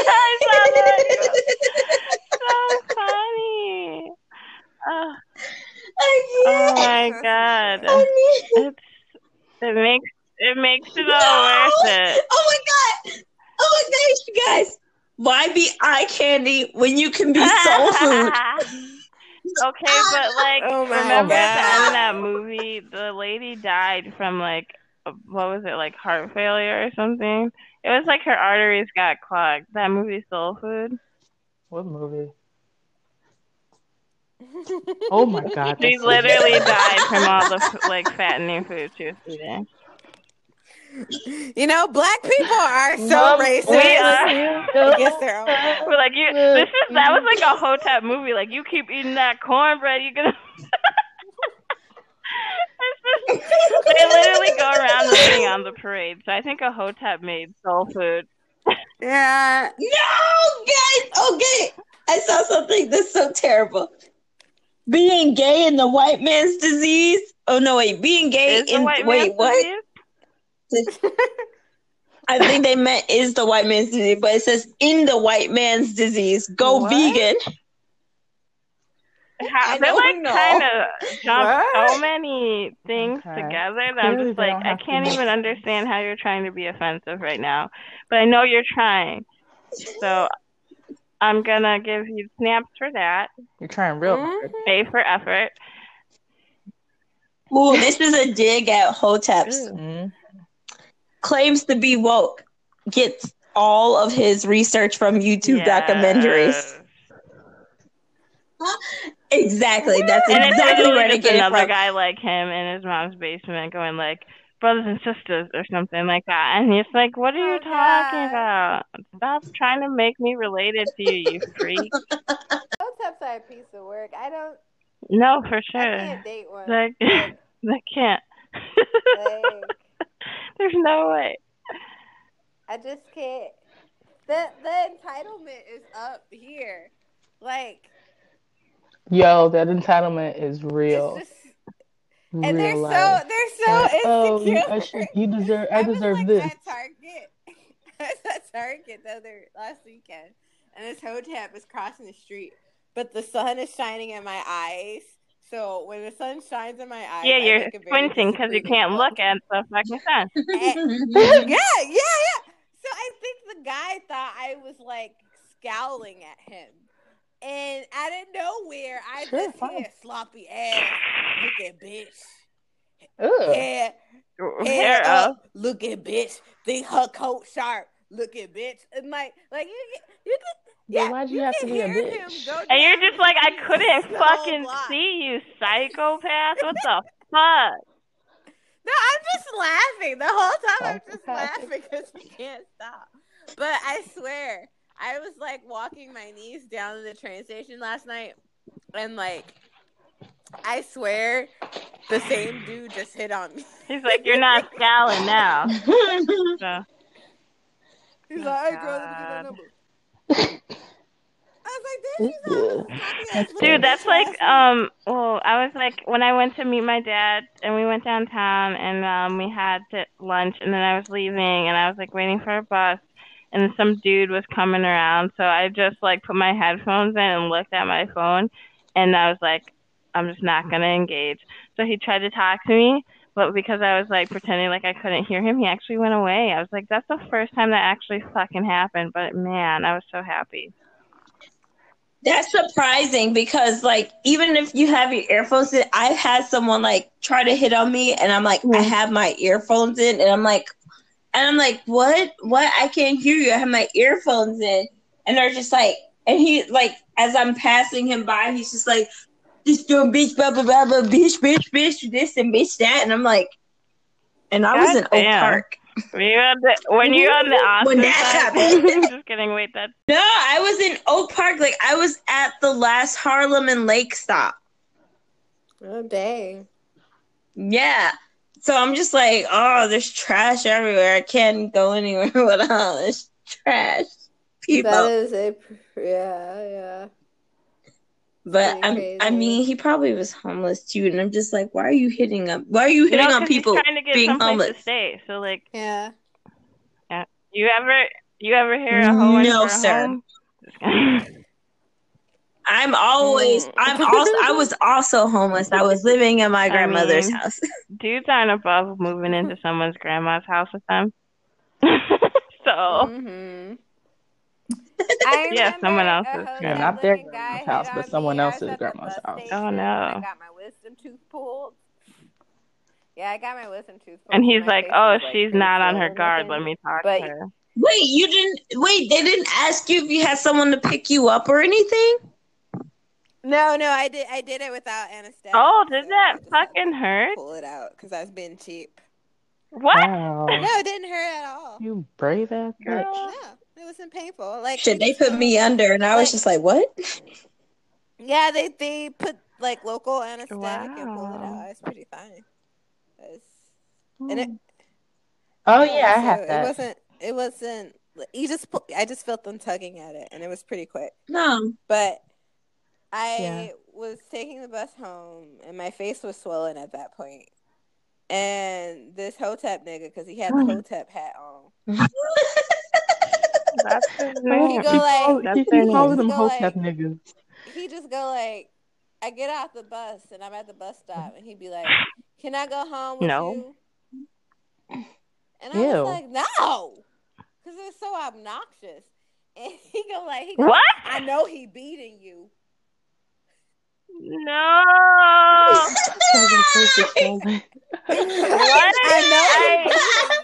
I so funny. Oh, oh can't. my god. I need- It's it makes it makes it all No! worth it. Oh my god! Oh my gosh, you guys! Why be eye candy when you can be soul food? okay, but like Oh my remember at the end of that movie, the lady died from like what was it, like heart failure or something? It was like her arteries got clogged. That movie Soul Food. What movie? Oh my god. She that's so literally bad. died from all the like fattening food she was eating. You know, black people are so Mom, racist. we are. against their own. We're like you. This is that was like a Hotep movie. Like you keep eating that cornbread, you're gonna. It's just- they literally go around rating on the parade. So I think a Hotep made soul food. Yeah. No, guys. Okay, I saw something that's so terrible. Being gay in the white man's disease. Oh no, wait. Being gay Is in white wait what? I think they meant is the white man's disease, but it says in the white man's disease. Go What? vegan. How, I they're like know. trying to jump What? so many things Okay. together that I'm just like, I can't even understand how you're trying to be offensive right now. But I know you're trying. So I'm gonna give you snaps for that. You're trying real Mhm. hard. A for effort. Ooh, this is a dig at Hoteps. Mm. Claims to be woke. Gets all of his research from YouTube documentaries. Yes. Exactly. That's And it's exactly where literally they just get it another from. guy like him in his mom's basement going like brothers and sisters or something like that. And he's like, What are you Oh, talking God. about? Stop trying to make me related to you, you freak. Hoteps are a piece of work. I don't. No, for I sure. can't date one. Like, Like, they can't. like, There's no way. I just can't. The the entitlement is up here. Like Yo, that entitlement is real. it's just, and they're life. so they're so Like, oh, you. I should, you deserve. I I was deserve like this. at Target. I was at Target the other last weekend, and this hotep is crossing the street, but the sun is shining in my eyes. So when the sun shines in my eyes, Yeah, I you're make a squinting because you can't disappointing look at the fucking sun. yeah, yeah, yeah. So I think the guy thought I was like scowling at him. And out of nowhere, I Sure, just fine. hear sloppy ass. Look at bitch. Ugh. Hair, hair Hair up. up. Look at bitch. Think her coat sharp. Look at bitch. And like, like you, you can. Then Yeah, why'd you have to be a hear him bitch? And you're just like, I couldn't street the whole fucking block. see you, psychopath. What the fuck? No, I'm just laughing the whole time. I'm just laughing because we can't stop. But I swear, I was like walking my niece down to the train station last night, and like, I swear, the same dude just hit on me. He's like, you're not scowling now. So. He's Oh, like, "Hey, girl, let me get that number." I was like, "Did you saw this copy ass little Dude, that's like um. Well, I was like when I went to meet my dad, and we went downtown, and um, we had to lunch, and then I was leaving, and I was like waiting for a bus, and some dude was coming around, so I just like put my headphones in and looked at my phone, and I was like, I'm just not gonna engage. So he tried to talk to me, but because I was like pretending like I couldn't hear him, he actually went away. I was like, that's the first time that actually fucking happened. But man, I was so happy. That's surprising because, like, even if you have your earphones in, I've had someone like try to hit on me, and I'm like, I mm-hmm. have my earphones in, and I'm like, and I'm like, what? What? I can't hear you. I have my earphones in, and they're just like, and he like, as I'm passing him by, he's just like, this doing bitch, blah blah blah blah, bitch, bitch, bitch, this and bitch that, and I'm like, and I was in Oak Park. Were you on the, when you're on the When that happened. just kidding. Wait, that No, I was in Oak Park. Like I was at the last Harlem and Lake stop. Oh dang! Yeah. So I'm just like, oh, there's trash everywhere. I can't go anywhere without all this trash. People. That is a yeah, yeah. but I'm, I mean, he probably was homeless too. And I'm just like, why are you hitting up? Why are you you hitting know, on 'cause he's people trying to get being homeless? to stay. So like, Yeah. yeah. you ever you ever hear a hoe No, sir. home? Just kidding. I'm always, Mm. I'm also, I was also homeless. I was living in my I grandmother's mean- house. Dudes aren't above moving into someone's grandma's house with them. so Mm-hmm. I Yeah, someone else's hotel grandma. Not their grandma's house, but someone me. I was else's grandma's house. station Oh, no. I got my wisdom tooth pulled. Yeah, I got my wisdom tooth pulled. and he's my like, "Oh, was, like, she's not on her guard. Let me talk But- to her." Wait, you didn't, wait, they didn't ask you if you had someone to pick you up or anything? No, no, I did. I did it without anesthetic. Oh, did so that I just had to fucking hurt? Pull it out because I was being cheap. What? Wow. No, it didn't hurt at all. You brave ass Girl. bitch. No, it wasn't painful. Like should they put me under, and I was just like, "What?" Yeah, they they put like local anesthetic and pulled it Wow. out. It's pretty fine. It's, and it, Oh yeah, I so have It wasn't. It wasn't. You just. pu- I just felt them tugging at it, and it was pretty quick. No. But I Yeah. was taking the bus home, and my face was swollen at that point. And this Hotep nigga, because he had the Hotep hat on, That's his He name. go like- That's he, their he calls them hotep like- niggas. he just go like, I get off the bus and I'm at the bus stop, and he'd be like, "Can I go home with No. you?" And I Ew. was like, "No," because it's so obnoxious. And he go like, he go, What? I know he beating you. No. Cousin face is swollen. What? I know I-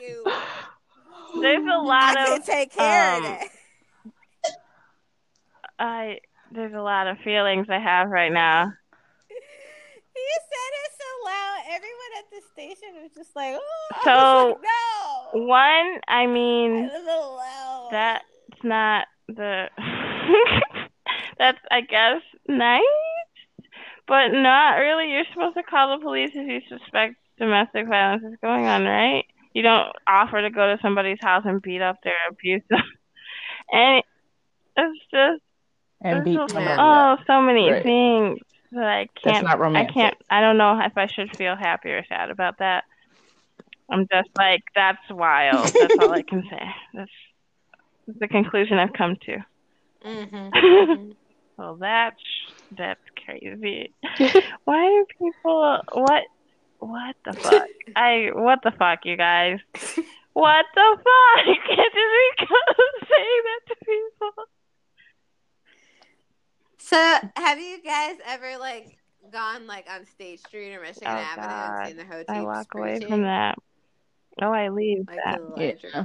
he. There's a lot I of take care um, of that. I. There's a lot of feelings I have right now. He said it so loud. Everyone at the station was just like, "Oh, So- like, no." One, I mean, that's not the. that's, I guess, nice, but not really. You're supposed to call the police if you suspect domestic violence is going on, right? You don't offer to go to somebody's house and beat up their abuse them. and it's just and beat so- oh, up. so many Right. things that I can't That's not romantic. I can't. I don't know if I should feel happy or sad about that. I'm just like, that's wild. That's all I can say. That's the conclusion I've come to. Mm-hmm. Well, that's that's crazy. Why are people? What? What the fuck? I what the fuck, you guys? What the fuck? You can't just be saying that to people. So, have you guys ever like gone like on State Street or Michigan Oh, Avenue God. and seen the hotep? I walk away from that. Oh, I leave Like that. the Yeah.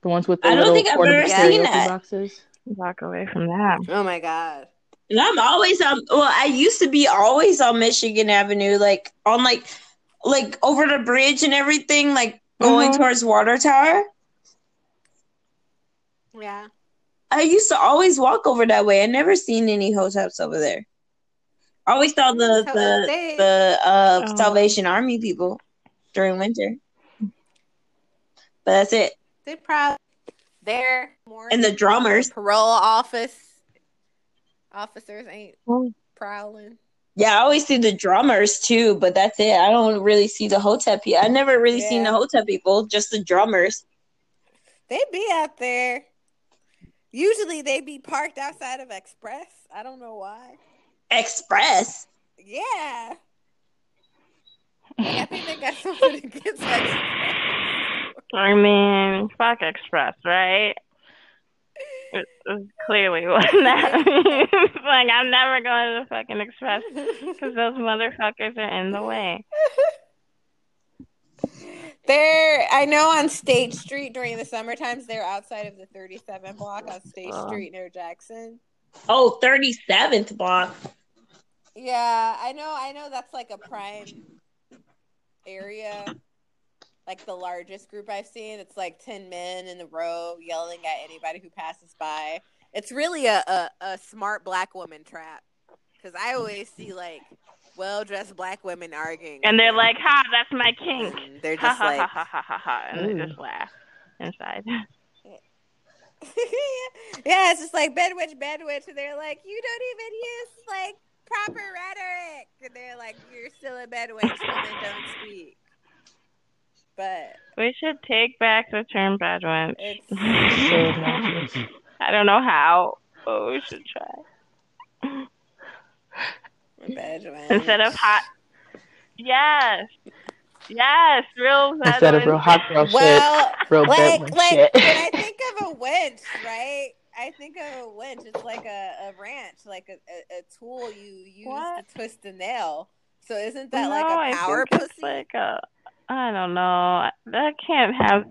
The ones with the I don't little think I've ever seen that. boxes. Walk away from that. Oh my god. And I'm always on. Well, I used to be always on Michigan Avenue, like on like, like over the bridge and everything, like going Mhm. towards Water Tower. Yeah. I used to always walk over that way. I never seen any hoteps over there. I always saw the So the they- the uh, Oh. Salvation Army people during winter, but that's it. They probably they're more And the drummers. parole office officers ain't prowling. Yeah, I always see the drummers too, but that's it. I don't really see the hotep People. I never really seen the hotep people, just the drummers. They be out there. Usually they be parked outside of Express. I don't know why. Express. Yeah. I think they got something against Express. I mean, fuck Express, right? It, it's clearly what that means. like, I'm never going to the fucking Express because those motherfuckers are in the way. They're I know on State Street during the summer times they're outside of the 37 block on State Oh. Street near Jackson. Oh, 37th block. Yeah, I know I know that's like a prime area. Like the largest group I've seen. It's like 10 men in the row yelling at anybody who passes by. It's really a, a, a smart black woman trap. Cause I always see like well dressed black women arguing. And they're like, ha, that's my kink. And they're just ha like ha ha ha ha ha. And they just mm. laugh inside. yeah, it's just like bed wench, bedwitch, and they're like, you don't even use like proper rhetoric, and they're like, you're still a bed wench, women don't speak. But We should take back the term bedwench. it's So obnoxious. I don't know how, but we should try. bed wench Instead of hot. Yes. Yes, real Bad Instead of real hot girl Well, shit, real like bedouin like shit. when I think of a winch, right? I think of a winch. It's like a, a wrench, like a, a, a tool you use What? to twist a nail. So isn't that no, like a power think pussy? it's like a. I don't know. That can't have.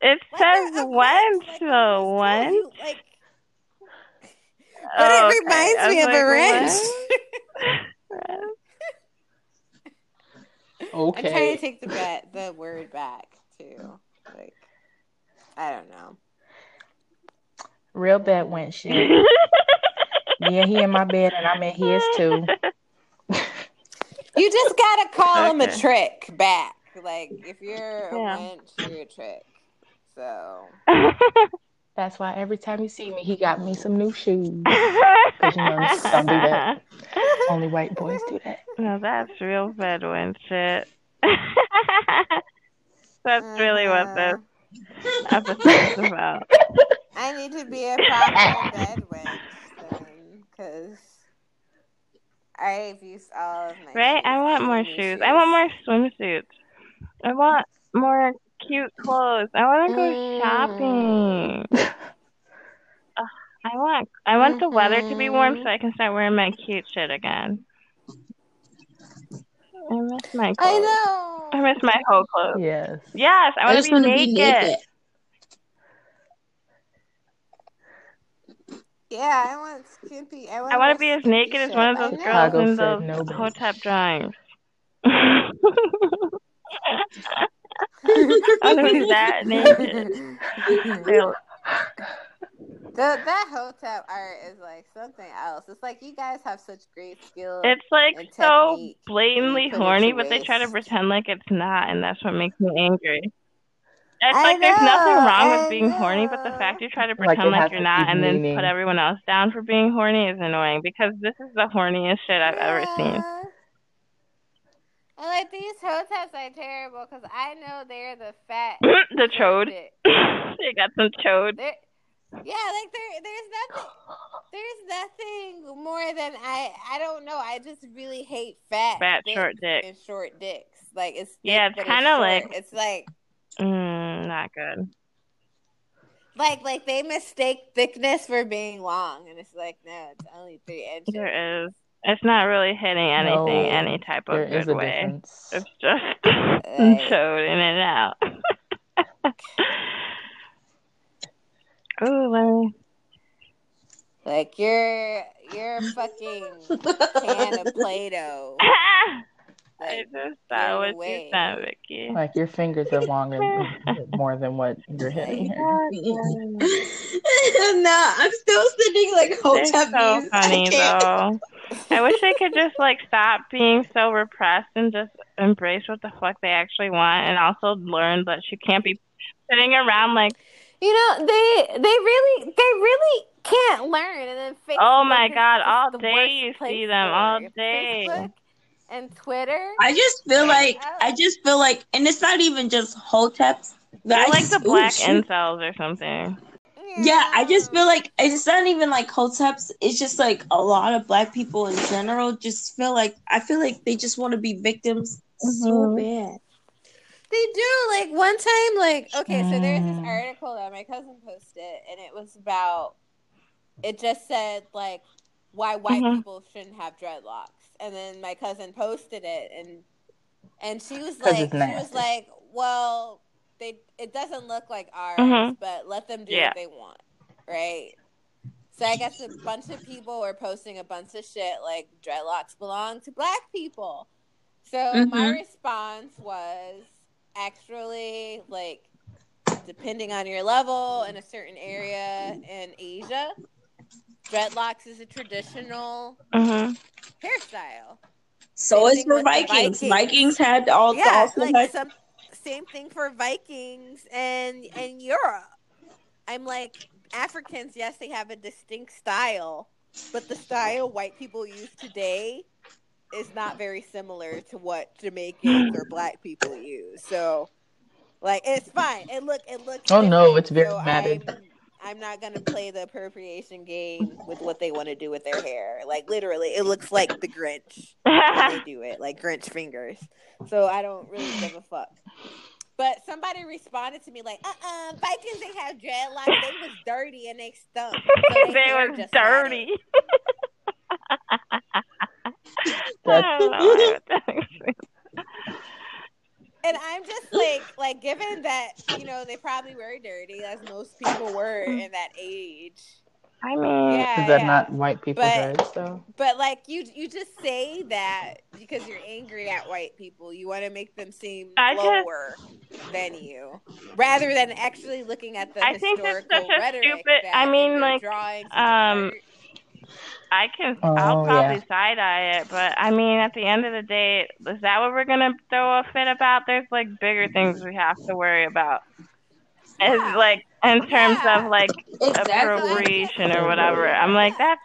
It says a- a wench like though. Wench. like But Oh, it reminds okay. Me of like, a wrench. what? I'm trying to take the bet the word back too. Like I don't know. Real bad went shit. Yeah, he in my bed and I'm in his too. You just gotta call him a trick back. Like if you're Yeah. a wench, you're a trick. So That's why every time you see me, he got me some new shoes. Because you know, don't do that. Only white boys do that. No, that's real bed wench shit. that's really what uh-huh. this episode's about. I need to be a proper bed wench because I've used all of my. Right? shoes. I want more new shoes. I want more swimsuits. I want more cute clothes. I want to go Mm. shopping. Ugh, I want I want the weather to be warm so I can start wearing my cute shit again. I miss my clothes. I clothes. know. I miss my whole clothes. Yes. Yes, I I want to want be to be naked. Yeah, I want skimpy. I want. I want to be as naked as one of those girls Chicago in said those no, bitch. hotep drawings. I want to be that naked. Real- The, that hotep art is like something else. It's like you guys have such great skill. It's like so blatantly You put it horny, but they try to pretend like it's not, and that's what makes me angry. It's I like there's nothing wrong I with being horny, but the fact you try to pretend it like, you're not and then put everyone else down for being horny is annoying because this is the horniest shit I've ever seen. Yeah. And like these hoteps are terrible because I know they're the fat. the chode. they got some chode. They're, yeah, like there, there's nothing, there's nothing more than I. I don't know. I just really hate fat, Fat, short dicks. and short dicks. Like it's Yeah, it's kinda short. like- it's like Mm, not good. like like they mistake thickness for being long, and it's like no, it's only three inches. There is. It's not really hitting anything No, any type of There is good a way. difference. It's just Like- chode in and out. Ooh, let me. Like you're you're fucking can of Play-Doh. I Like, just saw what away. you said, Vicky. Like your fingers are longer, more than what you're hitting here. no, I'm still sitting like They're so memes. I funny can't. though. I wish they could just like stop being so repressed and just embrace what the fuck they actually want, and also learn that you can't be sitting around like, You know, they they really they really can't learn and then oh Facebook Oh my God, all the day you see them, all day. Facebook and Twitter. I just feel like I just feel like, and it's not even just hoteps. but they're I like just- the black shoot. incels or something. Yeah, I just feel like it's not even like hoteps. It's just like a lot of black people in general just feel like I feel like they just want to be victims so Mhm. bad. They do. Like one time, like okay, so there's this Mm. article that my cousin posted, and it was about. It just said like why white Mhm. people shouldn't have dreadlocks, and then my cousin posted it, and and she was 'Cause like, she was like, well, they it doesn't look like ours, Mhm. but let them do Yeah. what they want, right? So I guess a bunch of people were posting a bunch of shit like dreadlocks belong to black people. So my Mhm. response was actually like depending on your level in a certain area in Asia, dreadlocks is a traditional hmm hairstyle. So Same it's thing for with the Vikings. Vikings. Vikings had all yeah, also like had some same thing for Vikings and and Europe. I'm like Africans, yes, they have a distinct style, but the style white people use today is not very similar to what Jamaicans or black people use. So, like, it's fine. It look it looks. Oh, no, it's very so matted. I'm, I'm not gonna play the appropriation game with what they want to do with their hair. Like literally, it looks like the Grinch when they do it, like Grinch fingers. So I don't really give a fuck. But somebody responded to me like, "Uh, uh Vikings they have dreadlocks. They was dirty and they stunk. So they their was dirty. I That's- don't know why that makes me- And I'm just like, like given that you know they probably were dirty, as most people were in that age. I mean, Yeah, Is that yeah. not white people's But- rights though? But like you, you just say that because you're angry at white people. You want to make them seem I just- lower than you, rather than actually looking at the I think that's historical such a rhetoric. stupid- that I mean, like, drawing um, support. I can. Oh, I'll probably yeah. side eye it, but I mean, at the end of the day, is that what we're gonna throw a fit about? There's like bigger things we have to worry about. It's Yeah. like in terms Yeah. of like Exactly. appropriation or whatever. I'm like that's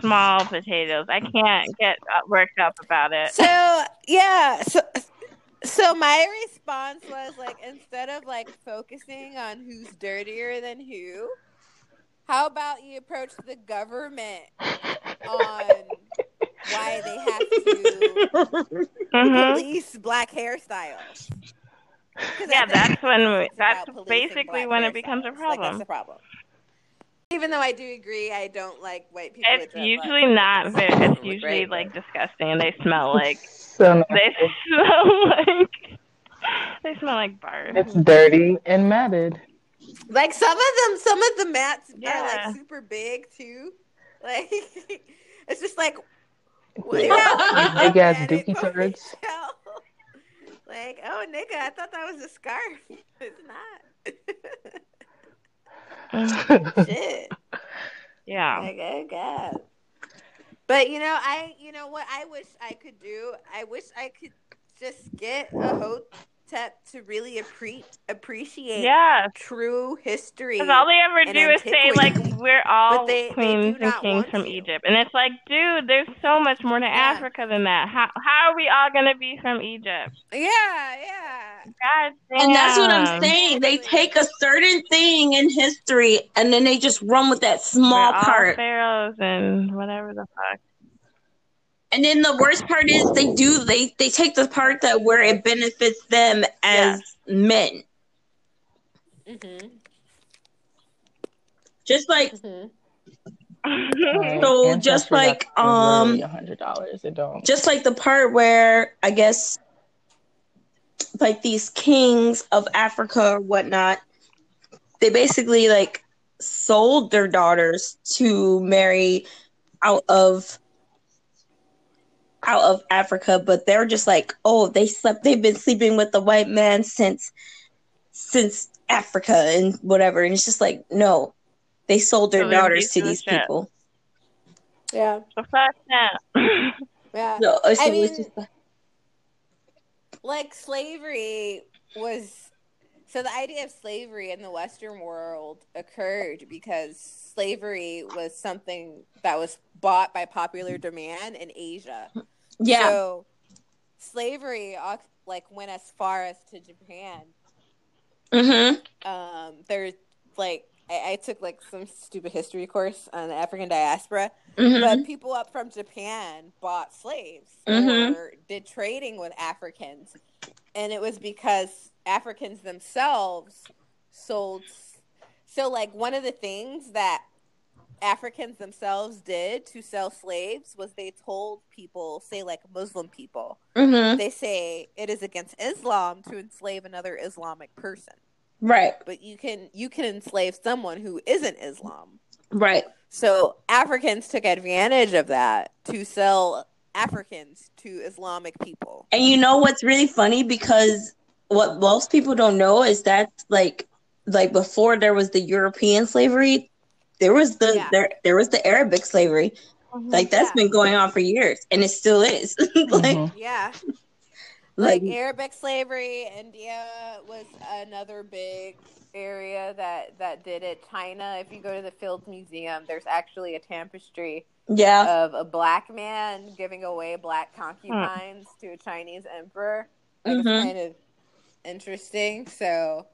small potatoes. I can't get uh, worked up about it. So yeah, so so my response was like instead of like focusing on who's dirtier than who, how about you approach the government on why they have to hmm police black hairstyles? Yeah, that's when we, that's basically when it becomes a hairstyles. Like, that's problem. problem. Even though I do agree, I don't like white people. It's with dreadlocks. usually not very. It's usually great, like disgusting, and they smell like So they smell like they smell like bars. it's dirty and matted. Like some of them, some of the mats are like super big too. Like it's just like Yeah. Big ass dookie turds. Like, oh nigga, I thought that was a scarf. It's not. Shit. yeah. Like, oh god. But you know, I you know what I wish I could do? I wish I could just get a hotep to really appre- appreciate Yeah. true history. Because all they ever and do is say like we're all they- they queens do and kings from to. Egypt, and it's like, dude, there's so much more to Yeah. Africa than that. How how are we all gonna be from Egypt? Yeah, yeah. God damn. And that's what I'm saying. They take a certain thing in history and then they just run with that small We're all part. pharaohs and whatever the fuck. And then the worst part is they do they they take the part that where it benefits them as men. Mm-hmm. Just like Mm-hmm. So, Ancestry just like, um, a hundred dollars. It don't. just like the part where I guess like these kings of Africa or whatnot, they basically like sold their daughters to marry out of out of Africa, but they're just like, oh, they slept they've been sleeping with the white man since since Africa and whatever. And it's just like, no. They sold their So daughters to to the these shit. people. Yeah, So fuck that. yeah. So it's, I mean- just like, like slavery was so the idea of slavery in the western world occurred because slavery was something that was bought by popular demand in asia yeah. so slavery like went as far as to japan mm-hmm. um there's like I, I took like some stupid history course on the african diaspora Mm-hmm. but people up from Japan bought slaves Mhm. or did trading with Africans. And it was because Africans themselves sold. So, like, one of the things that Africans themselves did to sell slaves was they told people, say, like Muslim people, Mm-hmm. they say it is against Islam to enslave another Islamic person. Right. But you can you can enslave someone who isn't Islam. Right. So Africans took advantage of that to sell Africans to Islamic people. And you know what's really funny because what most people don't know is that like like before there was the European slavery, there was the Yeah. there there was the Arabic slavery. Like that's Yeah. been going on for years and it still is. like Mhm. Yeah, like like Arabic slavery, India was another big area that that did it. China, if you go to the Fields Museum, there's actually a tapestry yeah. of a black man giving away black concubines to a Chinese emperor. Like, Mhm. It's kind of interesting. So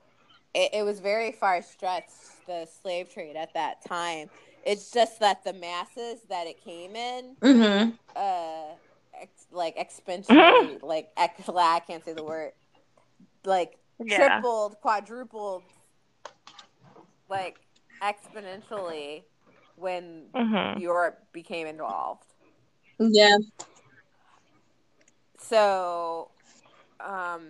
it, it was very far stretched the slave trade at that time. It's just that the masses that it came in, Mm-hmm. uh, ex- like exponentially, like ex- I can't say the word, like Yeah. tripled, quadrupled, like exponentially when hmm Europe became involved. Yeah. So, um,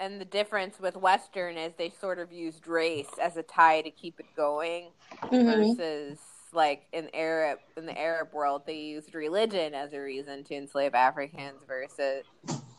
and the difference with Western is they sort of used race as a tie to keep it going Mm-hmm. versus like in Arab in the Arab world, they used religion as a reason to enslave Africans versus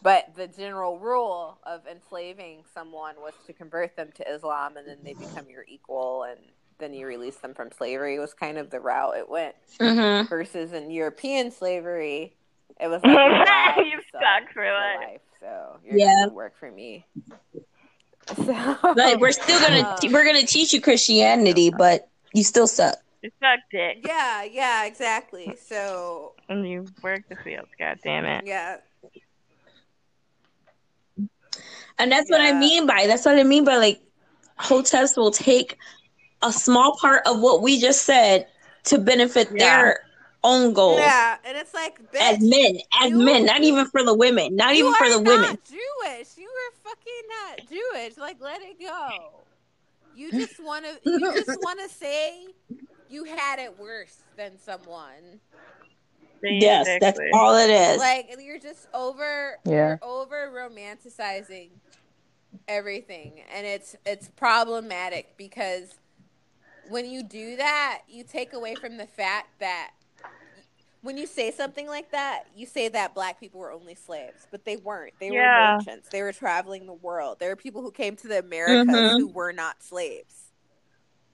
but the general rule of enslaving someone was to convert them to Islam and then they become your equal and then you release them from slavery was kind of the route it went. Mm-hmm. Versus in European slavery, it was like you're You so stuck for you're life. Alive, so you're Yeah. gonna work for me. So Like we're still gonna um, we're gonna teach you Christianity, but you still suck. You suck dick. yeah, yeah, exactly. So And you work the fields, god damn it. yeah, And that's what I mean by that's what I mean by like hoteps will take a small part of what we just said to benefit Yeah. their own goals yeah, and it's like as men, as you- men, not even for the women, not even for the not women. Jewish. You were fucking not Jewish. Like, let it go. You just want to. You just want to say you had it worse than someone. Yes, that's all it is. Like you're just over. Yeah. You're over romanticizing everything, and it's it's problematic because when you do that, you take away from the fact that when you say something like that, you say that black people were only slaves, but they weren't. They Yeah. were merchants. They were traveling the world. There were people who came to the Americas Mhm. who were not slaves.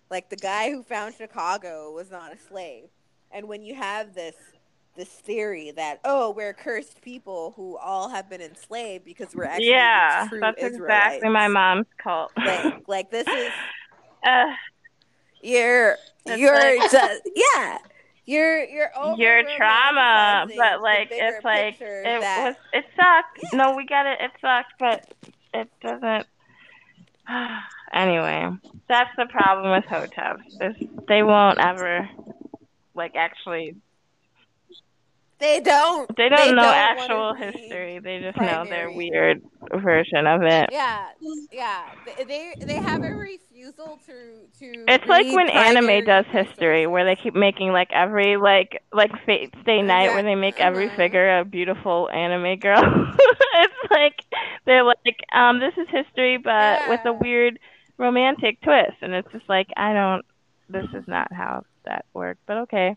Like the guy who found Chicago was not a slave. And when you have this this theory that oh we're cursed people who all have been enslaved because we're actually yeah, true that's Israelites. exactly my mom's cult. Like, like this is uh, you're you're like- just yeah you're you're your trauma, but like it's like it that- was it sucked. No, we get it. It sucked, but it doesn't. anyway, that's the problem with hoteps. Is they won't ever like actually. They don't They don't know wanna actual history. They just know their weird version of it. yeah yeah they they, they have a refusal to to It's like when anime does history, where they keep making like every like like Fate Stay Night, where they make every Mhm. figure a beautiful anime girl. it's like they're like, um, this is history, but with a weird romantic twist, and it's just like I don't. This is not how that worked, but okay.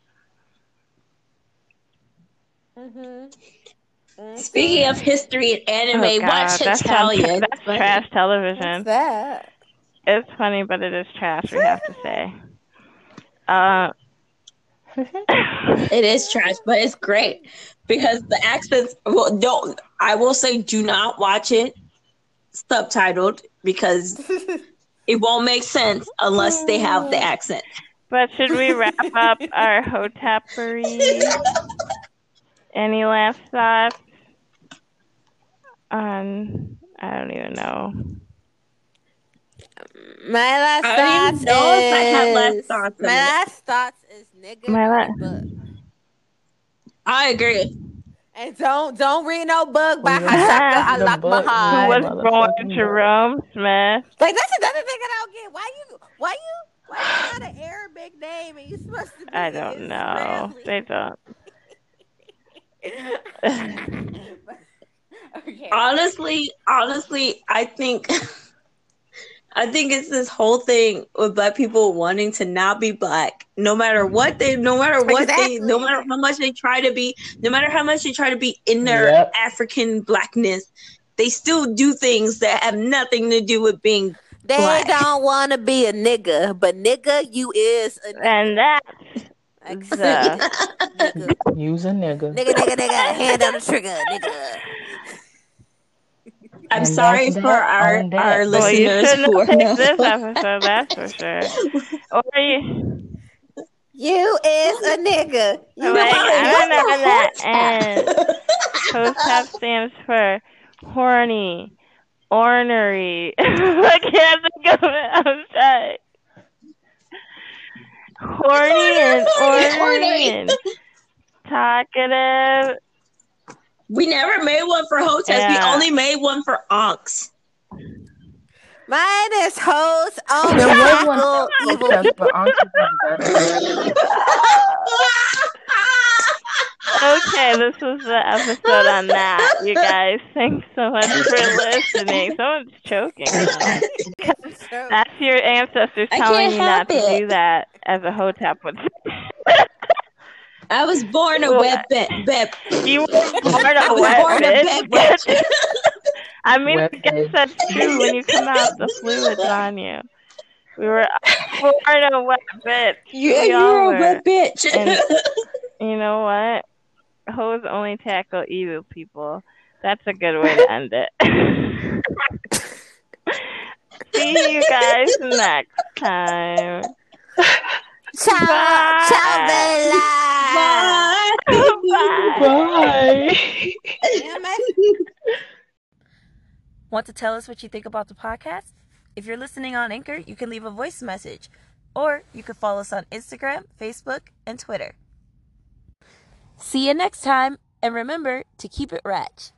Mm-hmm. Speaking of history and anime, oh, God, watch that's Italian. That's trash television. What's that It's funny, but it is trash. We have to say. Uh, It is trash, but it's great because the accents. Well, don't. I will say, do not watch it subtitled because it won't make sense unless they have the accent. But should we wrap up our hotepery? Any last thoughts on? I don't even know. My last I don't thoughts even know if I have is last thoughts on my it. last thoughts is nigga My read la- a book. I agree. and don't don't read no book by Yeah. Hasaka The Alak book, Who Hi, was yeah. born Jerome Smith? Like that's another thing I don't get. Why you why you why you got an Arabic name and you supposed to be I don't know. They don't. okay. Honestly, honestly, I think I think it's this whole thing with black people wanting to not be black, no matter what they, no matter what they, no matter how much they try to be, no matter how much they try to be in their Yep. African blackness, they still do things that have nothing to do with being. They black. don't want to be a nigga, but nigga, you is a. And that Like, the- nigga, Use a nigga. nigga, nigga, nigga, hand on the trigger, nigga. I'm And sorry for our our well, you listeners shouldn't who are not this episode, that's for sure. Or you, You is a nigga. You Like, know I what? remember that, and HOTEP stands for horny, ornery. I can't think of it. I'm sorry. Horny and Horny, and talkative. We never made one for hotels. Yeah. We only made one for onks. Mine is hoes on There was one tackle evil podcast, people. Okay, this was the episode on that. You guys, thanks so much for listening. Someone's choking. That's your ancestors telling can't you not help to do that as a hotep would. I was born a wet bit. bit. You were born I a wet a bitch. bit bitch. I mean, I Wet guess bitch. that's true. When you come out, the fluid's on you. We were born a wet bitch. Yeah, We you're a wet bitch. And- You know what? Hoes only tackle evil people. That's a good way to end it. See you guys next time. Ciao, Bye. ciao, Bella. Bye. Bye. Bye. Damn. Want to tell us what you think about the podcast? If you're listening on Anchor, you can leave a voice message, or you can follow us on Instagram, Facebook, and Twitter. See you next time, and remember to keep it ratch.